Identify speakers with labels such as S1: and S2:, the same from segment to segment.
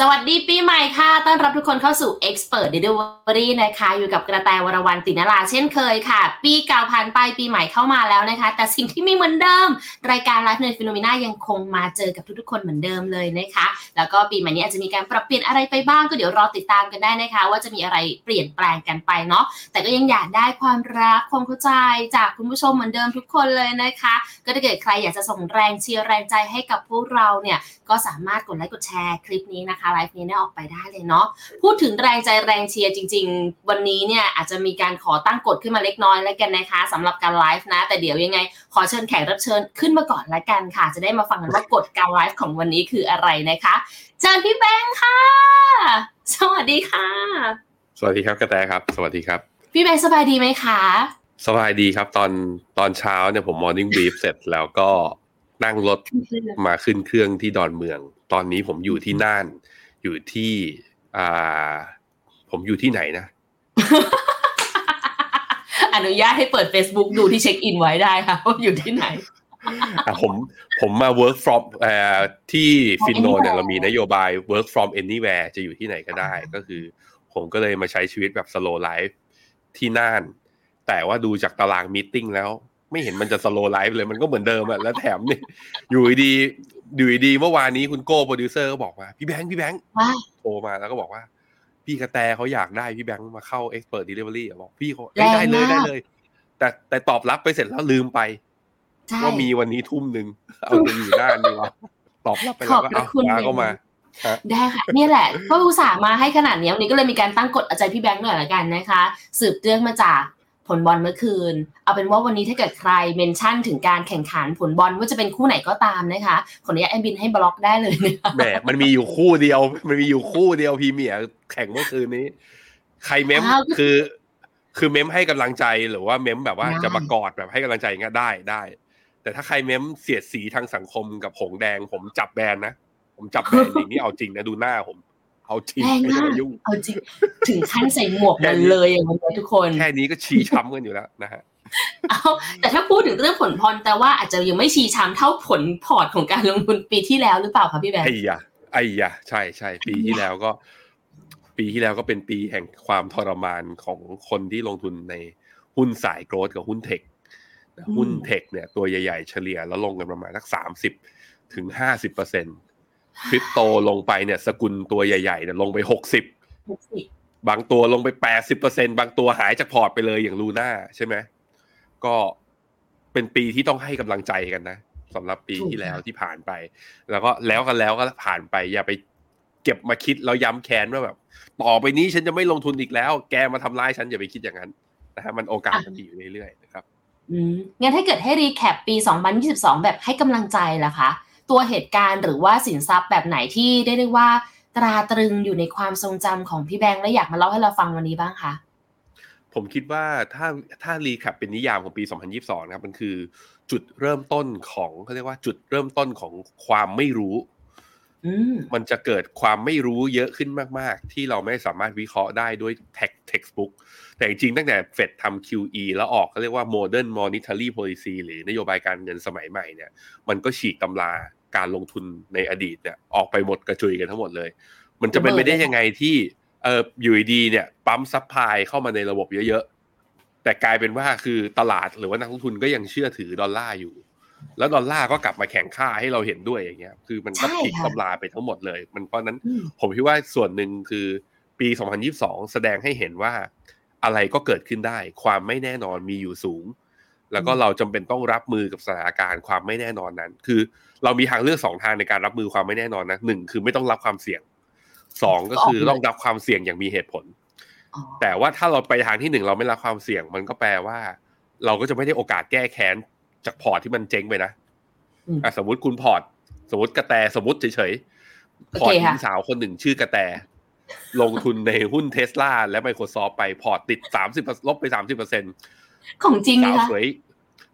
S1: สวัสดีปีใหม่ค่ะ ต้อนรับทุกคนเข้าสู่ Expert Delivery นะคะ อยู่กับกระแตวรวรรณตินราเช่นเคยค่ะ ปีเก่าผ่านไปปีใหม่เข้ามาแล้วนะคะ แต่สิ่งที่ไม่เหมือนเดิม รายการไลฟ์ในฟิโนมิน่ายังคงมาเจอกับทุกๆคนเหมือนเดิมเลยนะคะ แล้วก็ปีใหม่นี้อาจจะมีการปรับเปลี่ยนอะไรไปบ้างก็เดี๋ยวรอติดตามกันได้นะคะ ว่าจะมีอะไรเปลี่ยนแปลงกันไปเนาะ แต่ก็ยังอยากได้ความรักความเข้าใจจากคุณผู้ชมเหมือนเดิมทุกคนเลยนะคะ ก็ถ้าเกิดใครอยากจะส่งแรงเชียร์แรงใจให้กับพวกเราเนี่ย ก็สามารถกดไลค์กดแชร์คลิปนี้นะคะไลฟ์นี้ได้ออกไปได้เลยเนาะพูดถึงแรงใจแรงเชียร์จริง ๆ วันนี้เนี่ยอาจจะมีการขอตั้งกฎขึ้นมาเล็กน้อยแล้วกันนะคะสำหรับการไลฟ์นะ แต่เดี๋ยวยังไง ขอเชิญแขกรับเชิญขึ้นมาก่อนละกันค่ะ จะได้มาฟังกันว่ากฎการไลฟ์ของวันนี้คืออะไรนะคะเชิญพี่แบงค์ค่ะ สวัสดีค่ะ
S2: สวัสดีครับกระแตครับ สวัสดีครับ
S1: พี่แบงค์สบายดีไหมคะ
S2: สบายดีครับตอนตอนเช้าเนี่ยผม morning brief เสร็จแล้วก็ นั่งรถมาขึ้นเครื่องที่ดอนเมือง ตอนนี้ผมอยู่ที่น่าน อยู่ที่อ่าผมอยู่ที่ไหนนะ
S1: อนุญาตให้เปิด Facebook ดูที่เช็คอินไว้ได้ค่ะว่าอยู่ที่ไหน
S2: อะผมผมมา work from เอ่อที่ฟินโนเนี่ย
S1: anywhere
S2: เรามีนโยบาย work from anywhere จะอยู่ที่ไหนก็ได้ ก็คือ ผมก็เลยมาใช้ชีวิตแบบ slow life ที่น่าน แต่ว่าดูจากตาราง meeting แล้ว ไม่เห็นมันจะ slow life เลยมันก็เหมือนเดิมอะแล้วแถมเนี่ยอยู่ดีๆอยู่ดีๆเมื่อวานนี้คุณโก้โปรดิวเซอร์ก็บอกมาพี่แบงค์พี่แบงค์
S1: ว่า
S2: โทรมาแล้วก็บอกว่า พี่กระแตเขาอยากได้พี่แบงค์มาเข้า expert delivery อะบอกพี่เขา
S1: แรง
S2: ได้เลย
S1: มาก
S2: ได้เลย แต่แต่ตอบรับไปเสร็จแล้วลืมไป
S1: ใช่
S2: ว่ามีวันนี้ทุ่มหนึ่งเอาจะอยู่หน้านี่วะตอบรับไป
S1: ข
S2: แล้
S1: อ
S2: ว
S1: บ
S2: ก็
S1: พระ
S2: เอา
S1: คุณ
S2: มาก็มา
S1: ได้ค่ะเนี่ยแหละก็อุตส่าห์มาให้ขนาดนี้วันนี้ก็เลยมีการตั้งกฎเอาใจพี่แบงค์หน่อยละกันนะคะ สืบเรื่องมาจาก ผลบอลเมื่อคืน เอาเป็นว่าวันนี้ถ้าเกิดใครเมนชั่นถึงการแข่งขันผลบอลว่าจะเป็นคู่ไหนก็ตามนะคะขออนุญาตแอดบินให้บล็อกได้เลยนะคะ
S2: แหมมันมีอยู่คู่เดียว มันมีอยู่คู่เดียวพรีเมียร์แข่งเมื่อคืนนี้ ใครเมม
S1: อ้าว
S2: คือ คือเมมให้กำลังใจหรือว่าเมมแบบว่า
S1: ได้
S2: จะมากอดแบบให้กำลังใจอย่างเงี้ยได้ได้ แต่ถ้าใครเมมเสียดสีทางสังคมกับหงแดง ผมจับแบนนะผมจับแบนอย่างนี้เอาจริงนะดูหน้าผม เอาจริง
S1: แรง
S2: ไม่ต้อ
S1: มางก
S2: มายุ่ง
S1: เอาจริงถึงขั้นใส่หมวกมันเลยอย่างนี้ทุกคน
S2: แค่นี้ก็ชี้ช้ำกันอยู่แล้วนะฮะ
S1: เอาแต่ถ้าพูดถึงเรื่องผลพรแต่ว่าอาจจะยังไม่ชี้ช้ำเท่าผลพอร์ตของการลงทุนปีที่แล้วหรือเปล่าคะพี่แบงค์
S2: ไอ้ยะไอ้ยะใช่ใช่ปีที่แล้วก็ ปีที่แล้วก็เป็นปีแห่งความทรมานของคนที่ลงทุนในหุ้นสายโกรดกับหุ้นเทคนะหุ้นเทคเนี่ยตัวใหญ่ๆเฉลี่ยแล้วลงกันประมาณสักสามสิบถึงห้าสิบเปอร์เซ็น คริปโตลงไปเนี่ยสกุลตัวใหญ่ๆเนี่ยลงไปหกสิบ
S1: หกสิบบา
S2: งตัวลงไปแปดสิบเปอร์เซ็นบางตัวหายจากพอร์ตไปเลยอย่างลูน่าใช่ไหมก็เป็นปีที่ต้องให้กำลังใจกันนะสำหรับปีที่แล้วที่ผ่านไป แล้วก็แล้วกันแล้วก็ผ่านไป อย่าไปเก็บมาคิดแล้วย้ำแค้นว่าแบบ ต่อไปนี้ฉันจะไม่ลงทุนอีกแล้ว แกมาทำร้ายฉันอย่าไปคิดอย่างนั้นนะฮะมันโอกาสมันมีอยู่เรื่อยๆนะครับ
S1: อืมงั้นถ้าเกิดให้ recap ปี 2022 แบบให้กำลังใจล่ะคะ ตัวเหตุการณ์หรือว่าสินทรัพย์แบบไหนที่ได้เรียกว่า ตราตรึงอยู่ในความทรงจำของพี่แบงค์และอยากมาเล่าให้เราฟังวันนี้บ้างคะ
S2: ผมคิดว่าถ้าถ้า recap เป็นนิยามของปี 2022นะครับมันคือจุดเริ่มต้นของเขาเรียกว่าจุดเริ่มต้นของความไม่รู้
S1: อืม
S2: มันจะเกิดความไม่รู้เยอะขึ้นมาก ๆ ที่เราไม่สามารถวิเคราะห์ได้ด้วย text textbook แต่จริงๆตั้งแต่เฟดทำ QE แล้วออกเขาเรียกว่า modern monetary policy หรือนโยบายการเงินสมัยใหม่เนี่ย มันก็ฉีกตำรา การลงทุนในอดีตเนี่ยออกไปหมดกระจุยกันทั้งหมดเลย มันจะเป็นไปได้ยังไงที่เอออยู่ดีๆเนี่ยปั๊ม supply เข้ามาในระบบเยอะๆ แต่กลายเป็นว่าคือตลาดหรือว่านักลงทุนก็ยังเชื่อถือดอลลาร์อยู่ แล้วดอลลาร์ก็กลับมาแข่งค่าให้เราเห็นด้วยอย่างเงี้ย คือมันก็
S1: ใช่
S2: พลิก
S1: ค่ะ
S2: ตำราไปทั้งหมดเลย มันเพราะฉะนั้น
S1: อืม
S2: ผมคิดว่าส่วนหนึ่งคือปี 2022 แสดงให้เห็นว่าอะไรก็เกิดขึ้นได้ ความไม่แน่นอนมีอยู่สูง แล้วก็เราจำเป็นต้องรับมือกับสถานการณ์ความไม่แน่นอนนั้น คือ เรามีทางเลือกสองทางในการรับมือความไม่แน่นอนนะหนึ่งคือไม่ต้องรับความเสี่ยงสองก็คือต้องรับความเสี่ยงอย่างมีเหตุผล
S1: อ๋อ
S2: แต่ว่าถ้าเราไปทางที่หนึ่งเราไม่รับความเสี่ยง มันก็แปลว่า เราก็จะไม่ได้โอกาสแก้แค้นจากพอร์ตที่มันเจ๊งไปนะ
S1: อืม
S2: อะสมมติคุณพอร์ต สมมติกระแตสมมติเฉยๆ
S1: โอ
S2: พอร์ต
S1: เค
S2: หญิ
S1: ค่ะ
S2: งสาวคนหนึ่งชื่อกระแต ลงทุนในหุ้นเทสลาและ Microsoft ไปพอร์ตติดสามสิบลบไปสามสิบเปอร์เซ็น
S1: ของจริงไหม
S2: สาว
S1: คะ
S2: สวย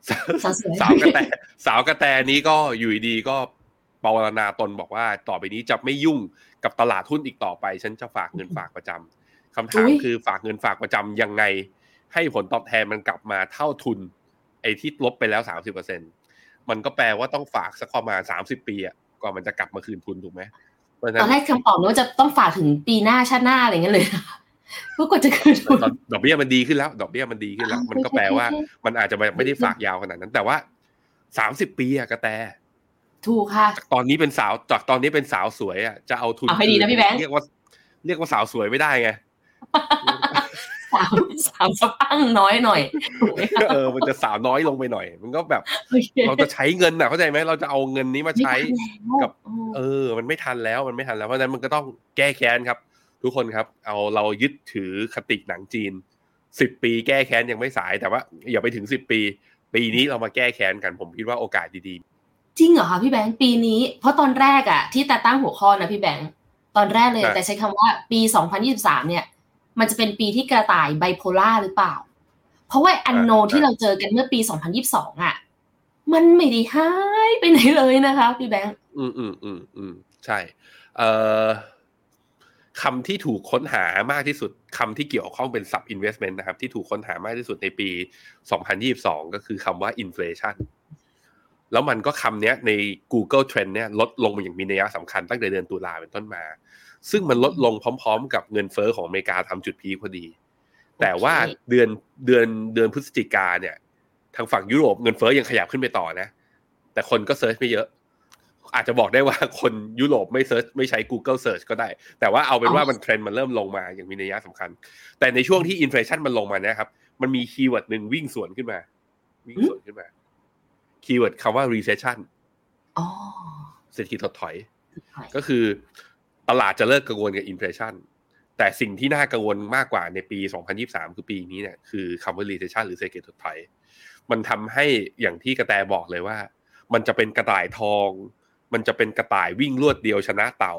S1: สาวสวย
S2: สาวกระแตสาวกระแตนี้ก็อยู่ดีๆก็ปรารณาตนบอกว่า ต่อไปนี้จะไม่ยุ่งกับตลาดหุ้นอีกต่อไป ฉันจะฝากเงินฝากประจำคำถาม
S1: อุ๊ย
S2: คือฝากเงินฝากประจำยังไง ให้ผลตอบแทนมันกลับมาเท่าทุน ไอ้ที่ลบไปแล้วสามสิบเปอร์เซ็นมันก็แปลว่าต้องฝากสักประมาณสามสิบปีอะก่อนมันจะกลับมาคืนทุนถูกไหมเพราะฉะ
S1: ต
S2: นั้
S1: อน
S2: น
S1: แรกคำตอบนึกว่าจะต้องฝากถึงปีหน้าชาติหน้าอะไรอย่างเงี้ยเลยนะ เพื่อกว่าจะคืนทุน
S2: ตอนดอกเบี้ยมันดีขึ้นแล้ว ดอกเบี้ยมันดีขึ้นแล้ว
S1: อ่า
S2: มันก็แปลว่า
S1: ใช่ใช่ใช่
S2: มันอาจจะไม่ได้ฝากยาวขนาดนั้น แต่ว่าสามสิบปีอะกระแต
S1: ถูกค่ะ
S2: จากตอนนี้เป็นสาวจากตอนนี้เป็นสาวสวยอะจะเอาทุน
S1: เอาให้ดีนะพี่แบงค์
S2: เรียกว่า เรียกว่าสาวสวยไม่ได้ไง
S1: สามสามสปังน้อยหน่อยถูกไหมคะ
S2: เออ มันจะสาวน้อยลงไปหน่อย มันก็แบบ
S1: โอเค
S2: เราจะใช้เงินอะเข้าใจไหมเราจะเอาเงินนี้มาใช้
S1: ไม่ทันแล้ว
S2: กับ
S1: อืม
S2: เออ มันไม่ทันแล้วมันไม่ทันแล้วเพราะฉะนั้นมันก็ต้องแก้แค้นครับ ทุกคนครับ เอาเรายึดถือคติหนังจีนสิบปีแก้แค้นยังไม่สาย แต่ว่าอย่าไปถึงสิบปี ปีนี้เรามาแก้แค้นกันผมคิดว่าโอกาสดี
S1: จริงเหรอคะพี่แบงค์ปีนี้ เพราะตอนแรกอะที่แต่ตั้งหัวข้อนะพี่แบงค์ตอนแรกเลย
S2: ครับ
S1: แต่ใช้คำว่าปี 2023 เนี่ย มันจะเป็นปีที่กระต่ายไบโพล่าหรือเปล่า เพราะว่าอันโนที่เราเจอกันเมื่อปี 2022อะมันไม่ได้หายไปไหนเลยนะคะพี่แบงค์
S2: ๆอืมอืมอืมอืมใช่ เอ่อ คำที่ถูกค้นหามากที่สุดคำที่เกี่ยวข้องเป็น sub investment นะครับ ที่ถูกค้นหามากที่สุดในปี 2022 ก็คือคำว่า inflation แล้วมันก็คำเนี้ยใน Google Trend เนี่ยลดลงมาอย่างมีนัยสำคัญตั้งแต่เดือนตุลาเป็นต้นมา ซึ่งมันลดลงพร้อม ๆ กับเงินเฟอ้อของอเมริกาทำจุดพีคพอดี แต่ว่าเดือนเดือนเดือนพฤศจิกาเนี่ย ทางฝั่งยุโรปเงินเฟอ้อยังขยับขึ้นไปต่อนะ แต่คนก็เซิร์ชไม่เยอะ อาจจะบอกได้ว่าคนยุโรปไม่ search ไม่ใช้ Google Search ก็ได้ แต่ว่าเอาเป็นว่ามันเทรนด์มันเริ่มลงมาอย่างมีนัยสำคัญ แต่ในช่วงที่ inflation มันลงมานะครับ มันมี keyword หนึ่งวิ่งสวนขึ้นมา วิ่งสวนขึ้นมา keyword คำว่า recession
S1: อ๋อ
S2: เศรษฐกิจถดถอย ก็คือตลาดจะเลิกกังวลกับ inflation แต่สิ่งที่น่ากังวลมากกว่าในปี 2023 คือปีนี้เนี่ยคือคำว่า recession หรือเศรษฐกิจถดถอย มันทำให้อย่างที่กระแตบอกเลยว่า มันจะเป็นกระต่ายทอง มันจะเป็นกระต่ายวิ่งรวดเดียวชนะเต่า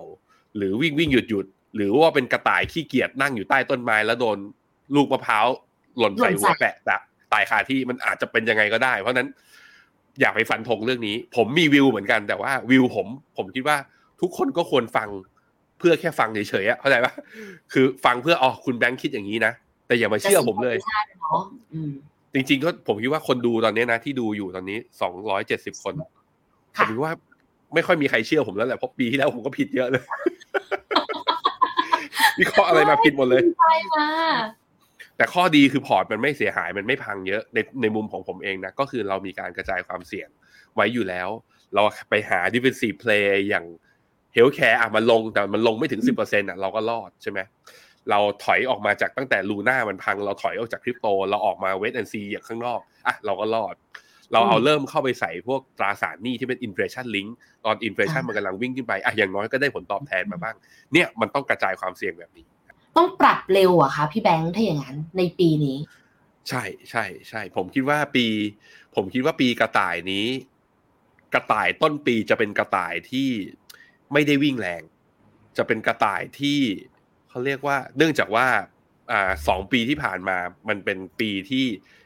S2: หรือวิ่งวิ่งหยุดหยุดหรือว่าเป็นกระต่ายขี้เกียจนั่งอยู่ใต้ต้นไม้แล้วโดนลูกมะพร้าวหล่นใส่หัวแปะตะตายคาที่มันอาจจะเป็นยังไงก็ได้ เพราะฉะนั้นอยากไปฟันธงเรื่องนี้ ผมมีวิวเหมือนกันแต่ว่าวิวผม ผมคิดว่าทุกคนก็ควรฟังเพื่อแค่ฟังเฉยๆอะเข้าใจปะคือฟังเพื่ออ๋อคุณแบงค์คิดอย่างนี้นะแต่อย่ามาเชื่อผมเลย
S1: เนาะอืม
S2: จริงๆก็ผมคิดว่าคนดูตอนนี้นะที่ดูอยู่ตอนนี้สองร้อยเจ็ดสิบคนผ
S1: ค่ะ
S2: มคิดว่า ไม่ค่อยมีใครเชื่อผมแล้วแหละเพราะปีที่แล้วผมก็ผิดเยอะเลยวิเคราะห์อะไรมาผิดหมดเลย
S1: ใช่ค่ะ
S2: แต่ข้อดีคือพอร์ตมันไม่เสียหายมันไม่พังเยอะในในมุมของผมเองนะก็คือเรามีการกระจายความเสี่ยงไว้อยู่แล้ว เราไปหา defensive play อย่าง healthcare อะมันลงแต่มันลงไม่ถึง10%อะเราก็รอดใช่ไหมเราถอยออกมาจากตั้งแต่ลูน่ามันพัง เราถอยออกจากคริปโต เราออกมาเวทแอนซีอย่างข้างนอกอะเราก็รอด เราเอาเริ่มเข้าไปใส่พวกตราสารหนี้ที่เป็น inflation link ตอน inflation มันกำลังวิ่งขึ้นไปอะอย่างน้อยก็ได้ผลตอบแทนมาบ้าง เนี่ยมันต้องกระจายความเสี่ยงแบบนี้
S1: ต้องปรับเร็วอะคะพี่แบงค์ถ้าอย่างนั้นในปีนี้
S2: ใช่ใช่ใช่ผมคิดว่าปี ผมคิดว่าปีกระต่ายนี้ กระต่ายต้นปีจะเป็นกระต่ายที่ไม่ได้วิ่งแรง จะเป็นกระต่ายที่เขาเรียกว่า เนื่องจากว่าอ่าสองปีที่ผ่านมามันเป็นปีที่กระ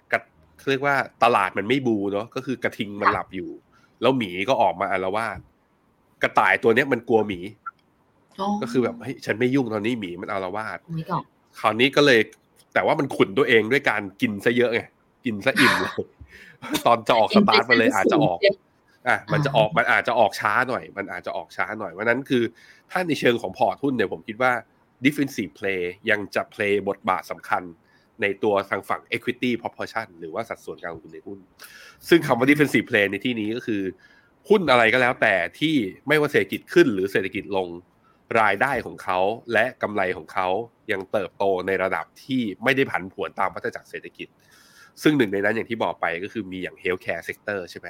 S2: เขาเรียกว่าตลาดมันไม่บูเนาะก็คือกระทิงมันหลับอยู่ แล้วหมีก็ออกมาอาละวาดกระต่ายตัวเนี้ยมันกลัวหมี ก็คือแบบเฮ้ยฉันไม่ยุ่งตอนนี้หมีมันอาละวาด
S1: นี่ก่อน
S2: คราวนี้ก็เลย แต่ว่ามันขุนตัวเองด้วยการกินซะเยอะไงกินซะอิ่มเลยตอนจะออกสตาร์ทมาเลยอาจจะออกอะมันจะออกมันอาจจะออกช้าหน่อย มันอาจจะออกช้าหน่อยวันนั้นคือ ถ้าในเชิงของพอร์ตหุ้นเนี่ยผมคิดว่า defensive play ยังจะ play บทบาทสำคัญ ในตัวทางฝั่ง equity proportion หรือว่าสัดส่วนการลงทุนในหุ้น ซึ่งคำว่า defensive play ในที่นี้ก็คือ หุ้นอะไรก็แล้วแต่ที่ไม่ว่าเศรษฐกิจขึ้นหรือเศรษฐกิจลงรายได้ของเขาและกำไรของเขายังเติบโตในระดับที่ไม่ได้ผันผวนตามวัฏจักรเศรษฐกิจ ซึ่งหนึ่งในนั้นอย่างที่บอกไปก็คือมีอย่าง healthcare sector ใช่ไหม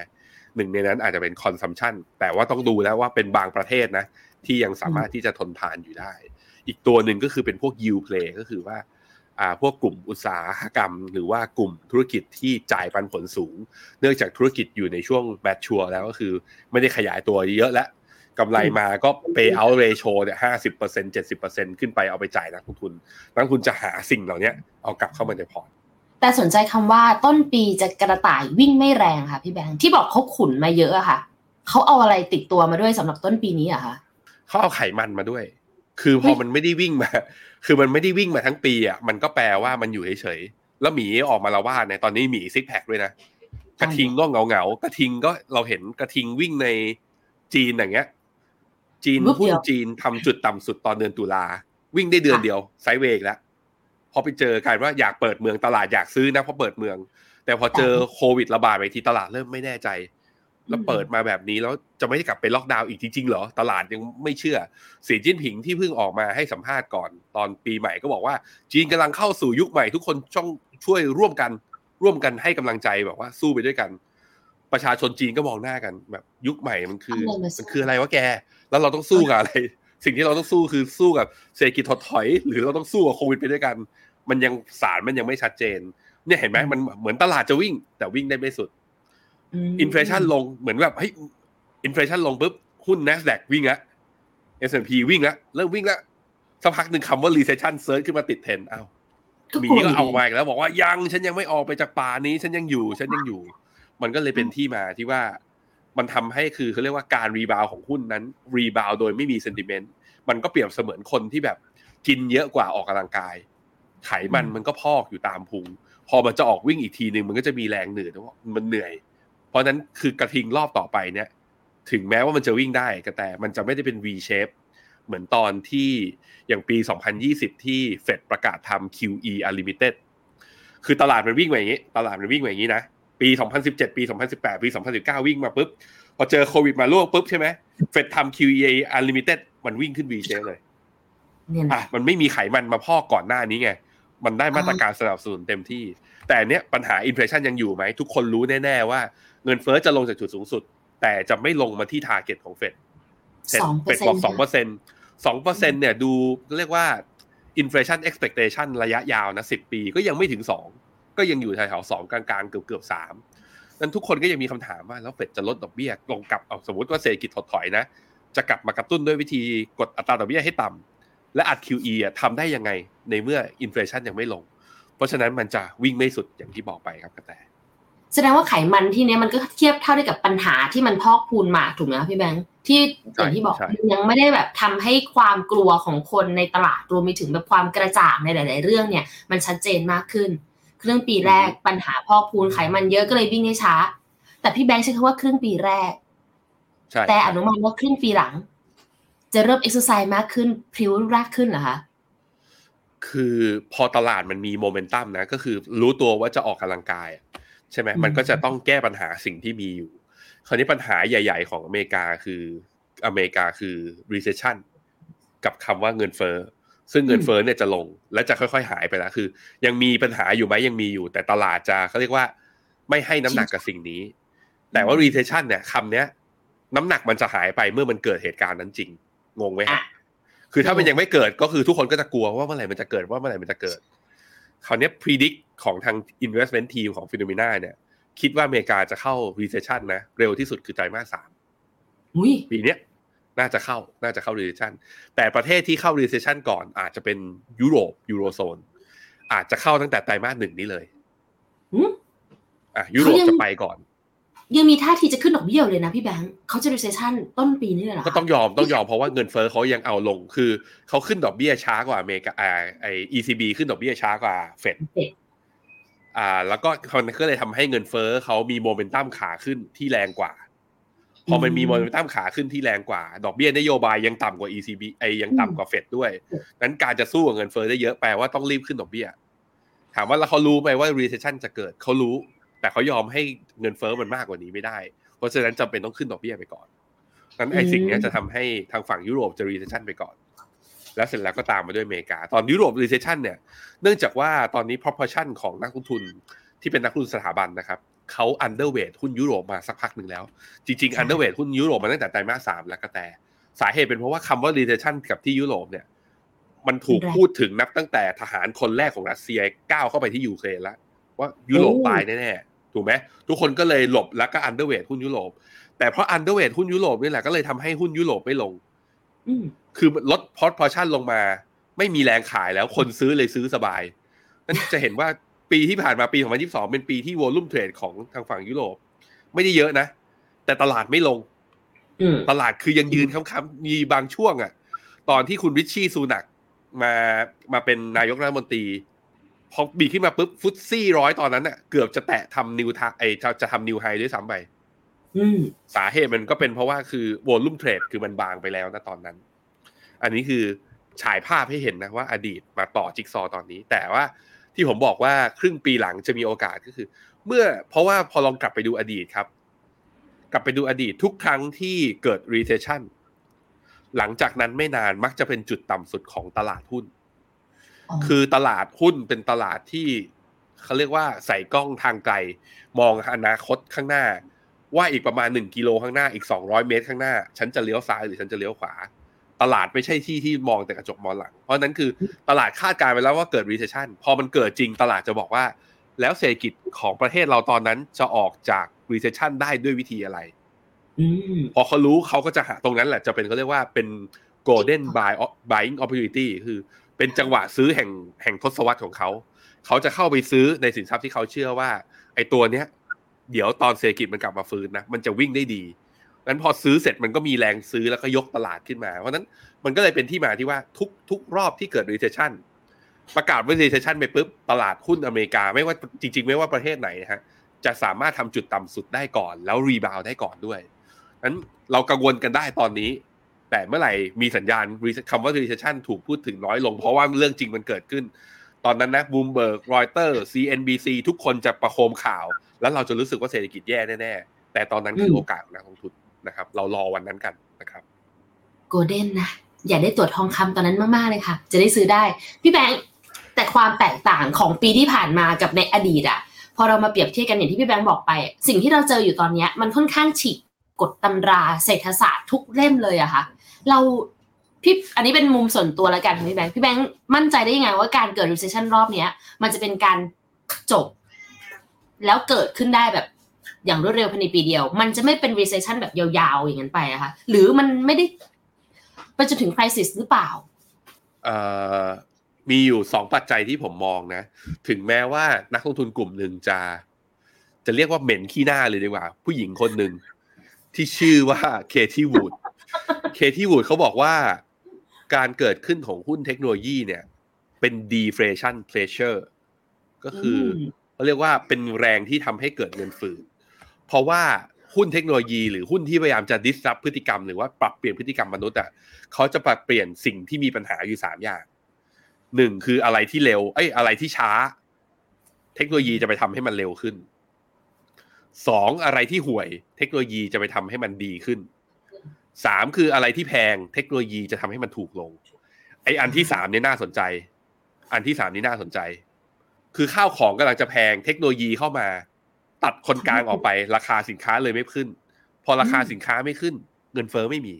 S2: หนึ่งในนั้นอาจจะเป็น consumption แต่ว่าต้องดูแล้วว่าเป็นบางประเทศนะที่ยังสามารถที่จะทนทานอยู่ได้ อีกตัวหนึ่งก็คือเป็นพวก yield play ก็คือว่า พวกกลุ่มอุตสาหกรรม หรือว่ากลุ่มธุรกิจที่จ่ายปันผลสูง เนื่องจากธุรกิจอยู่ในช่วงแบ t ชัวแล้วก็คือไม่ได้ขยายตัวเยอะแล้วกำไรมาก็ pay out ratio เนี่ยห้าสิบเปอร์เซ็นเจ็ดสิบเปอร์เซ็นขึ้นไปเอาไปจ่ายนักลงทุนนักลงทุนจะหาสิ่งเหล่านี้เอากลับเข้ามาในพอร์ต
S1: แต่สนใจคำว่าต้นปีจะกระต่ายวิ่งไม่แรงค่ะพี่แบงค์ที่บอกเขาขุนมาเยอะอะค่ะเขาเอาอะไรติดตัวมาด้วยสำหรับต้นปีนี้อะคะ
S2: เขาเอาไขมันมาด้วย คือพอ
S1: เฮ้ย
S2: มันไม่ได้วิ่งมา คือมันไม่ได้วิ่งมาทั้งปีอะมันก็แปลว่ามันอยู่เฉยๆแล้วหมีออกมาละว่าดเนี่ยตอนนี้หมีซิกแพคด้วยนะกระทิงก็เงาเงากระทิงก็เราเห็นกระทิงวิ่งในจีนอย่างเงี้ย จีนหุ้นจีนทำจุดต่ำสุดตอนเดือนตุลาวิ่งได้เดือนเดียวไซเวกแล้วพอไปเจอกันว่าอยากเปิดเมืองตลาดอยากซื้อนะเพราะเปิดเมือง แต่พอเจอโควิดระบาดไปทีตลาดเริ่มไม่แน่ใจ แล้วเปิดมาแบบนี้แล้วจะไม่ได้กลับไปล็อกดาวน์อีกจริงๆเหรอ ตลาดยังไม่เชื่อสีจิ้นผิงที่เพิ่งออกมาให้สัมภาษณ์ก่อน ตอนปีใหม่ก็บอกว่า จีนกำลังเข้าสู่ยุคใหม่ทุกคนช่องช่วยร่วมกัน ร่วมกันให้กำลังใจแบบว่าสู้ไปด้วยกัน ประชาชนจีนก็มองหน้ากันแบบ ยุคใหม่มันคือมันคืออะไรวะแก แล้วเราต้องสู้กับอะไร สิ่งที่เราต้องสู้คือสู้กับเศรษฐกิจถดถอย หรือเราต้องสู้กับโควิดไปด้วยกัน มันยังสารมันยังไม่ชัดเจน เนี่ยเห็นไหมมันเหมือนตลาดจะวิ่ง แต่วิ่งได้ไม่สุด inflation ลงเหมือนแบบเฮ้ย inflation ลงปุ๊บหุ้น NASDAQ วิ่งละ S&P วิ่งละเริ่มวิ่งละสักพักหนึ่งคำว่า recession search ขึ้นมาติดเทรนด์อ้าวหมีก็ออกมาแล้วบอกว่ายังฉันยังไม่ออกไปจากป่านี้ ฉันยังอยู่ ฉันยังอยู่ มันก็เลยเป็นที่มาที่ว่ามันทำให้คือเขาเรียกว่าการ rebound ของหุ้นนั้น rebound โดยไม่มี sentiment มันก็เปรียบเสมือนคนที่แบบกินเยอะกว่าออกกำลังกาย ไขมันมันก็พอกอยู่ตามพุงพอมันจะออกวิ่งอีกทีหนึ่งมันก็จะมีแรงเหนื่อยเพราะมันเหนื่อยเพ ราะนั้นคือกระทิงรอบต่อไปเนี่ย ถึงแม้ว่ามันจะวิ่งได้ก็แต่มันจะไม่ได้เป็น V shape เหมือนตอนที่อย่างปี 2020 ที่เฟดประกาศทำ QE Unlimited คือตลาดมันวิ่งมาอย่างนี้ ตลาดมันวิ่งมาอย่างนี้นะ ปี 2017 ปี 2018 ปี 2019 วิ่งมาปุ๊บ พอเจอโควิดมาล่วงปุ๊บใช่ไหมเฟดทำ QE Unlimited มันวิ่งขึ้น V shape เลยอะมันไม่มีไขมันมาพอกก่อนหน้านี้ไง มันได้มาตรการสนับสนุนเต็มที่ แต่เนี้ยปัญหาอินฟลชันยังอยู่ไหม ทุกคนรู้แน่ ๆ ว่า เงินเฟ้อจะลงจากจุดสูงสุด แต่จะไม่ลงมาที่ target ของเฟดเฟดบอกสองเปอร์เซ็นต์สองเปอร์เซ็นต์เนี่ยดูเรียกว่า inflation expectation ระยะยาวนะสิบปีก็ยังไม่ถึงสองก็ยังอยู่แถวๆสองกลางๆ เกือบเกือบสามนั้นทุกคนก็ยังมีคำถามว่าแล้วเฟดจะลดดอกเบี้ยลงกลับเอาสมมติว่าเศรษฐกิจถดถอยนะ จะกลับมากระตุ้นด้วยวิธีกดอัตราดอกเบี้ยให้ต่ำและอัด QE อะทำได้ยังไงในเมื่อ inflation ยังไม่ลง เพราะฉะนั้นมันจะวิ่งไม่สุดอย่างที่บอกไปครับกระแต
S1: แสดงว่าไขมันที่เนี้ยมันก็เทียบเท่าได้กับปัญหาที่มันพอกพูนมาถูกไหมพี่แบงค์ที่อย่างที่บอกยังไม่ได้แบบทำให้ความกลัวของคนในตลาดรวมไปถึงแบบความกระจ่างในหลาย ๆ เรื่องเนี่ย มันชัดเจนมากขึ้น ครึ่งปีแรกปัญหาพอกพูนไขมันเยอะก็เลยวิ่งได้ช้า แต่พี่แบงค์ใช้คำว่าครึ่งปีแรกแต่อนุมานว่าครึ่งปีหลัง จะเริ่มเอ็กซ์ไซส์มากขึ้นพริ้วรากขึ้นเหรอคะ
S2: คือพอตลาดมันมีโมเมนตัมนะ ก็คือรู้ตัวว่าจะออกกำลังกาย ใช่ไหมมันก็จะต้องแก้ปัญหาสิ่งที่มีอยู่ คราวนี้ปัญหาใหญ่ ๆ ของอเมริกาคืออเมริกาคือ recession กับคำว่าเงินเฟ้อซึ่งเงินเฟ้อเนี่ยจะลง และจะค่อยๆหายไปแล้วคือ ยังมีปัญหาอยู่ไหมยังมีอยู่ แต่ตลาดจะเขาเรียกว่า ไม่ให้น้ำหนักกับสิ่งนี้ แต่ว่า recession เนี่ยคำเนี้ย น้ำหนักมันจะหายไปเมื่อมันเกิดเหตุการณ์นั้นจริงงงไหมฮะคือถ้ามันยังไม่เกิดก็คือทุกคนก็จะกลัวว่าเมื่อไหร่มันจะเกิดว่าเมื่อไหร่มันจะเกิด คราวนี้ predict ของทาง investment team ของฟิโนเมนาเนี่ย คิดว่าอเมริกาจะเข้า recession นะ เร็วที่สุดคือไตรมาสสามปีนี้น่าจะเข้าน่าจะเข้า recession แต่ประเทศที่เข้า recession ก่อนอาจจะเป็นยุโรปยูโรโซนอาจจะเข้าตั้งแต่ไตรมาสหนึ่งนี้เลยอะยุโรปจะไปก่อน
S1: ยังมีท่าทีจะขึ้นดอกเบี้ยเลยนะพี่แบงค์เขาจะ recession ต้นปีนี้เลยหรอ
S2: ก็ต้องยอมต้องยอมเพราะว่าเงินเฟ้อเขายังเอาลงคือเขาขึ้นดอกเบี้ยช้ากว่าอเมริกาไอ ECB ขึ้นดอกเบี้ยช้ากว่าเฟดอ่า แล้วก็เขาก็เลยทำให้เงินเฟ้อเขามีโมเมนตัมขาขึ้นที่แรงกว่า พอมันมีโมเมนตัมขาขึ้นที่แรงกว่า ดอกเบี้ยนโยบายยังต่ำกว่า ECB ไอยังต่ำกว่าเฟดด้วยนั้นการจะสู้กับเงินเฟ้อได้เยอะแปลว่าต้องรีบขึ้นดอกเบี้ย ถามว่าแล้วเขารู้ไหมว่า recession จะเกิดเขารู้ แต่เขายอมให้เงินเฟอ้อมันมากกว่านี้ไม่ได้ เพราะฉะนั้นจำเป็นต้องขึ้นดอกเบี้ยไปก่อนนั้นไอ้สิ่งนี้จะทำให้ทางฝั่งยุโรปจะ recession ไปก่อน แล้วเสร็จแล้วก็ตามมาด้วยอเมริกา ตอนยุโรป recession เนี่ย เนื่องจากว่าตอนนี้ proportion ของนักลงทุนที่เป็นนักลงทุนสถาบันนะครับเขา underweight หุ้นยุโรปมาสักพักหนึ่งแล้ว จริงๆ underweight หุ้นยุโรปมาตั้งแต่ไตรมาสสามแล้วก็แต่ สาเหตุเป็นเพราะว่าคำว่า recession กับที่ยุโรปเนี่ย มันถูกพูดถึงนับตั้งแต่ทหารคนแรกของรัสเซียก้าวเข้าไปที่ยูเครนแล้ว ว่ายุโรปตายแน่ถูกไหมทุกคนก็เลยหลบแล้วก็ underweight หุ้นยุโรป แต่เพราะ underweight หุ้นยุโรปนี่แหละก็เลยทำให้หุ้นยุโรปไม่ลงคือลด proportion ลงมา ไม่มีแรงขายแล้วคนซื้อเลยซื้อสบายนั่นจะเห็นว่าปีที่ผ่านมาปี 2022 เป็นปีที่ volume trade ของทางฝั่งยุโรป ไม่ได้เยอะนะ แต่ตลาดไม่ลงตลาดคือยังยืนค้ำๆมีบางช่วงอะ ตอนที่คุณริชชี่ซูนักมามาเป็นนายกรัฐมนตรี พอบีขึ้นมาปุ๊บฟุตซี่ร้อยตอนนั้นน่ะเกือบจะแตะทำนิวทาไอจะจะทำนิวไฮด้วยซ้ำไป
S1: อืม
S2: สาเหตุมันก็เป็นเพราะว่าคือวอลุ่มเทรดคือมันบางไปแล้วนะตอนนั้น อันนี้คือฉายภาพให้เห็นนะว่าอดีตมาต่อจิ๊กซอว์ตอนนี้ แต่ว่าที่ผมบอกว่าครึ่งปีหลังจะมีโอกาสก็คือ เมื่อเพราะว่าพอลองกลับไปดูอดีตครับ กลับไปดูอดีตทุกครั้งที่เกิด recession หลังจากนั้นไม่นานมักจะเป็นจุดต่ำสุดของตลาดหุ้น
S1: อ๋อ
S2: คือตลาดหุ้นเป็นตลาดที่เขาเรียกว่าใส่กล้องทางไกล มองอนาคตข้างหน้า ว่าอีกประมาณ1กิโลข้างหน้าอีก 200 เมตรข้างหน้า ฉันจะเลี้ยวซ้ายหรือฉันจะเลี้ยวขวา ตลาดไม่ใช่ที่ที่มองแต่กระจกมองหลัง เพราะฉะนั้นคือตลาดคาดการณ์ไปแล้วว่าเกิด recession พอมันเกิดจริงตลาดจะบอกว่า แล้วเศรษฐกิจของประเทศเราตอนนั้นจะออกจาก recession ได้ด้วยวิธีอะไร
S1: อืม
S2: พอเขารู้เขาก็จะหาตรงนั้นแหละจะเป็นเขาเรียกว่าเป็น golden buy buying opportunity คือ เป็นจังหวะซื้อแห่งแห่งทศวรรษของเขา เขาจะเข้าไปซื้อในสินทรัพย์ที่เขาเชื่อว่า ไอ้ตัวเนี้ย เดี๋ยวตอนเศรษฐกิจมันกลับมาฟื้นนะ มันจะวิ่งได้ดีงั้นพอซื้อเสร็จมันก็มีแรงซื้อแล้วก็ยกตลาดขึ้นมา เพราะนั้นมันก็เลยเป็นที่มาที่ว่าทุกทุกรอบที่เกิด recession ประกาศว่า recession ไปปุ๊บตลาดหุ้นอเมริกา ไม่ว่าจริง ๆ ไม่ว่าประเทศไหนนะฮะจะสามารถทำจุดต่ำสุดได้ก่อน แล้ว rebound ได้ก่อนด้วยนั้นเรากังวลกันได้ตอนนี้ แต่เมื่อไหร่มีสัญญาณคำว่า recession ถูกพูดถึงน้อยลง เพราะว่าเรื่องจริงมันเกิดขึ้น ตอนนั้นนะ Bloomberg Reuters CNBC ทุกคนจะประโคมข่าว แล้วเราจะรู้สึกว่าเศรษฐกิจแย่แน่ๆ แต่ตอนนั้นคือโอกาสของนักลงทุนนะครับ เรารอวันนั้นกันนะครับ
S1: โกลเด้นนะอยากได้ตรวจทองคำตอนนั้นมากๆเลยค่ะ จะได้ซื้อได้ พี่แบงค์แต่ความแตกต่างของปีที่ผ่านมากับในอดีตอะพอเรามาเปรียบเทียบกันอย่างที่พี่แบงค์บอกไป สิ่งที่เราเจออยู่ตอนนี้มันค่อนข้างฉีกกฎตำราเศรษฐศาสตร์ทุกเล่มเลยอะค่ะ เราพี่อันนี้เป็นมุมส่วนตัวแล้วกันค่ะพี่แบงค์พี่แบงค์มั่นใจได้ยังไงว่าการเกิด recession รอบเนี้ย มันจะเป็นการจบ แล้วเกิดขึ้นได้แบบอย่างรวดเร็วภายในปีเดียว มันจะไม่เป็น recession แบบยาวๆอย่างนั้นไปอะคะหรือมันไม่ได้ไปจนถึง crisis หรือเปล่า
S2: เอ่อมีอยู่สองปัจจัยที่ผมมองนะ ถึงแม้ว่านักลงทุนกลุ่มหนึ่งจะ จะเรียกว่าเหม็นขี้หน้าเลยดีกว่า ผู้หญิงคนหนึ่งที่ชื่อว่าเคที่วูด เคที่วูดเขาบอกว่าการเกิดขึ้นของหุ้นเทคโนโลยีเนี่ย เป็น deflation pressure ก็คืออ
S1: ม
S2: เขาเรียกว่าเป็นแรงที่ทำให้เกิดเงินฝืน เพราะว่าหุ้นเทคโนโลยีหรือหุ้นที่พยายามจะ disrupt พฤติกรรมหรือว่าปรับเปลี่ยนพฤติกรรมมนุษย์อะเขาจะปรับเปลี่ยนสิ่งที่มีปัญหาอยู่สามอย่างหนึ่งคืออะไรที่เร็วเอ้ยอะไรที่ช้า เทคโนโลยีจะไปทำให้มันเร็วขึ้นสองอะไรที่ห่วย เทคโนโลยีจะไปทำให้มันดีขึ้น สามคืออะไรที่แพงเทคโนโลยีจะทำให้มันถูกลง ไออันที่สามนี่น่าสนใจ อันที่สามนี่น่าสนใจ คือข้าวของกำลังจะแพงเทคโนโลยีเข้ามา ตัดคนกลางออกไป ราคาสินค้าเลยไม่ขึ้น พอราคาสินค้าไม่ขึ้น เงินเฟ้อไม่มี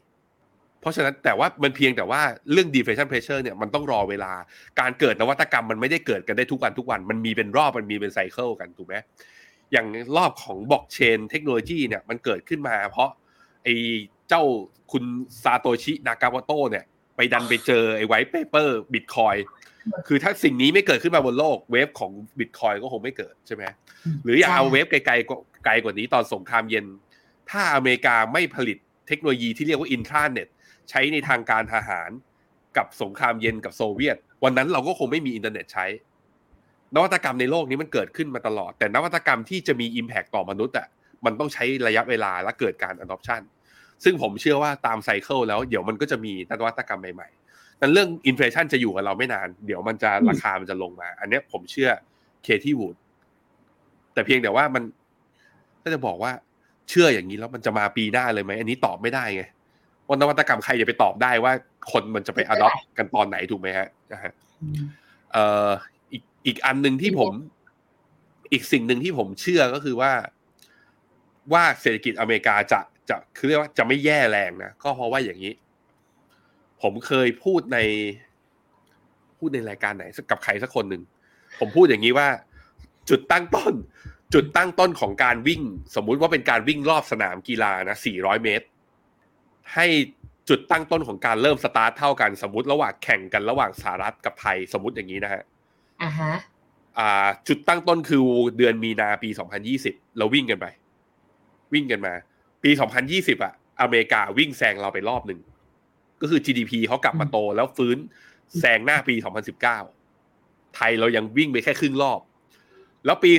S2: เพราะฉะนั้นแต่ว่ามันเพียงแต่ว่าเรื่อง deflation pressure เนี่ยมันต้องรอเวลา การเกิดนวัตกรรมมันไม่ได้เกิดกันได้ทุกวันทุกวัน มันมีเป็นรอบมันมีเป็น cycle กันถูกไหมอย่างรอบของ blockchain technology เนี่ยมันเกิดขึ้นมา เพราะไอ เจ้าคุณซาโตชินากาโมโตะเนี่ย ไปดันไปเจอไอ้ white paper Bitcoinคือถ้าสิ่งนี้ไม่เกิดขึ้นมาบนโลก wave ของบิตคอยก็คงไม่เกิดใช่ไหมหรืออย่าง
S1: ใช่
S2: เอา wave ไกลๆกว่าไกลกว่านี้ตอนสงครามเย็น ถ้าอเมริกาไม่ผลิตเทคโนโลยีที่เรียกว่าอินทราเน็ตใช้ในทางการทหารกับสงครามเย็นกับโซเวียต วันนั้นเราก็คงไม่มีอินเทอร์เน็ตใช้ นวัตกรรมในโลกนี้มันเกิดขึ้นมาตลอด แต่นวัตกรรมที่จะมี impact ต่อมนุษย์อะมันต้องใช้ระยะเวลาและเกิดการ adoption ซึ่งผมเชื่อว่าตาม cycle แล้วเดี๋ยวมันก็จะมีนวัตกรรมใหม่ๆนั้นเรื่องอินฟลชันจะอยู่กับเราไม่นาน เดี๋ยวมันจะราคามันจะลงมา อันเนี้ยผมเชื่อเคที่วูดแต่เพียงแต่ว่ามันก็จะบอกว่าเชื่ออย่างนี้แล้วมันจะมาปีหน้าเลยไหมอันนี้ตอบไม่ได้ไงว่านวัตกรรมใครจะไปตอบได้ว่าคนมันจะไป adopt กันตอนไหนถูกไหมฮะนะฮะเอ่ออีกอีกอันหนึ่งที่ผม อีกสิ่งหนึ่งที่ผมเชื่อก็คือว่า ว่าเศรษฐกิจอเมริกาจะ จะคือเรียกว่าจะไม่แย่แรงนะก็เพราะว่าอย่างนี้ ผมเคยพูดในพูดในรายการไหนสักกับใครสักคนหนึ่งผมพูดอย่างนี้ว่า จุดตั้งต้น จุดตั้งต้นของการวิ่ง สมมุติว่าเป็นการวิ่งรอบสนามกีฬานะ 400 เมตร ให้จุดตั้งต้นของการเริ่มสตาร์ทเท่ากันสมมติระหว่างแข่งกันระหว่างสหรัฐกับไทยสมมติอย่างนี้นะฮะ
S1: อ่าฮะ
S2: อ่า จุดตั้งต้นคือเดือนมีนาปี 2020 เราวิ่งกันไป วิ่งกันมา ปี2020อะอเมริกาวิ่งแซงเราไปรอบหนึ่ง ก็คือ GDP เขากลับมาโตแล้วฟื้นแซงหน้าปี 2019 ไทยเรายังวิ่งไปแค่ครึ่งรอบ แล้วปี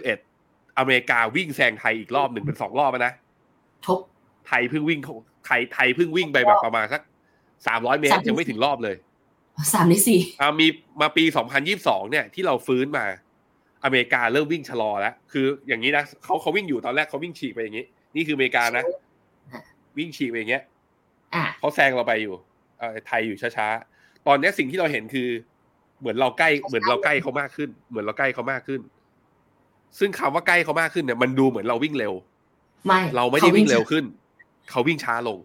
S2: 2021 อเมริกาวิ่งแซงไทยอีกรอบหนึ่งเป็นสองรอบแล้วนะ
S1: ทุก
S2: ไทยเพิ่งวิ่งเข้าไทยไทยเพิ่งวิ่งไปแบบประมาณสักสามร้อยเมตรยังไม่ถึงรอบเลย
S1: สามในสี่
S2: อ่ามีมาปี 2022 เนี่ย ที่เราฟื้นมา อเมริกาเริ่มวิ่งชะลอแล้ว คืออย่างนี้นะเขาเขาวิ่งอยู่ตอนแรกเขาวิ่งฉีกไปอย่างนี้ นี่คืออเมริกานะ วิ่งฉีกไปอย่างเงี้ย
S1: อะ
S2: เขาแซงเราไปอยู่เอ่อไทยอยู่ช้าๆ ตอนเนี้ยสิ่งที่เราเห็นคือ เหมือนเราใกล้ เหมือนเราใกล้เขามากขึ้น เหมือนเราใกล้เขามากขึ้น ซึ่งคำว่าใกล้เขามากขึ้นเนี่ย มันดูเหมือนเราวิ่งเร็ว
S1: ไม่
S2: เราไม่ได้วิ่งเร็วขึ้น เขาวิ่งช้าลง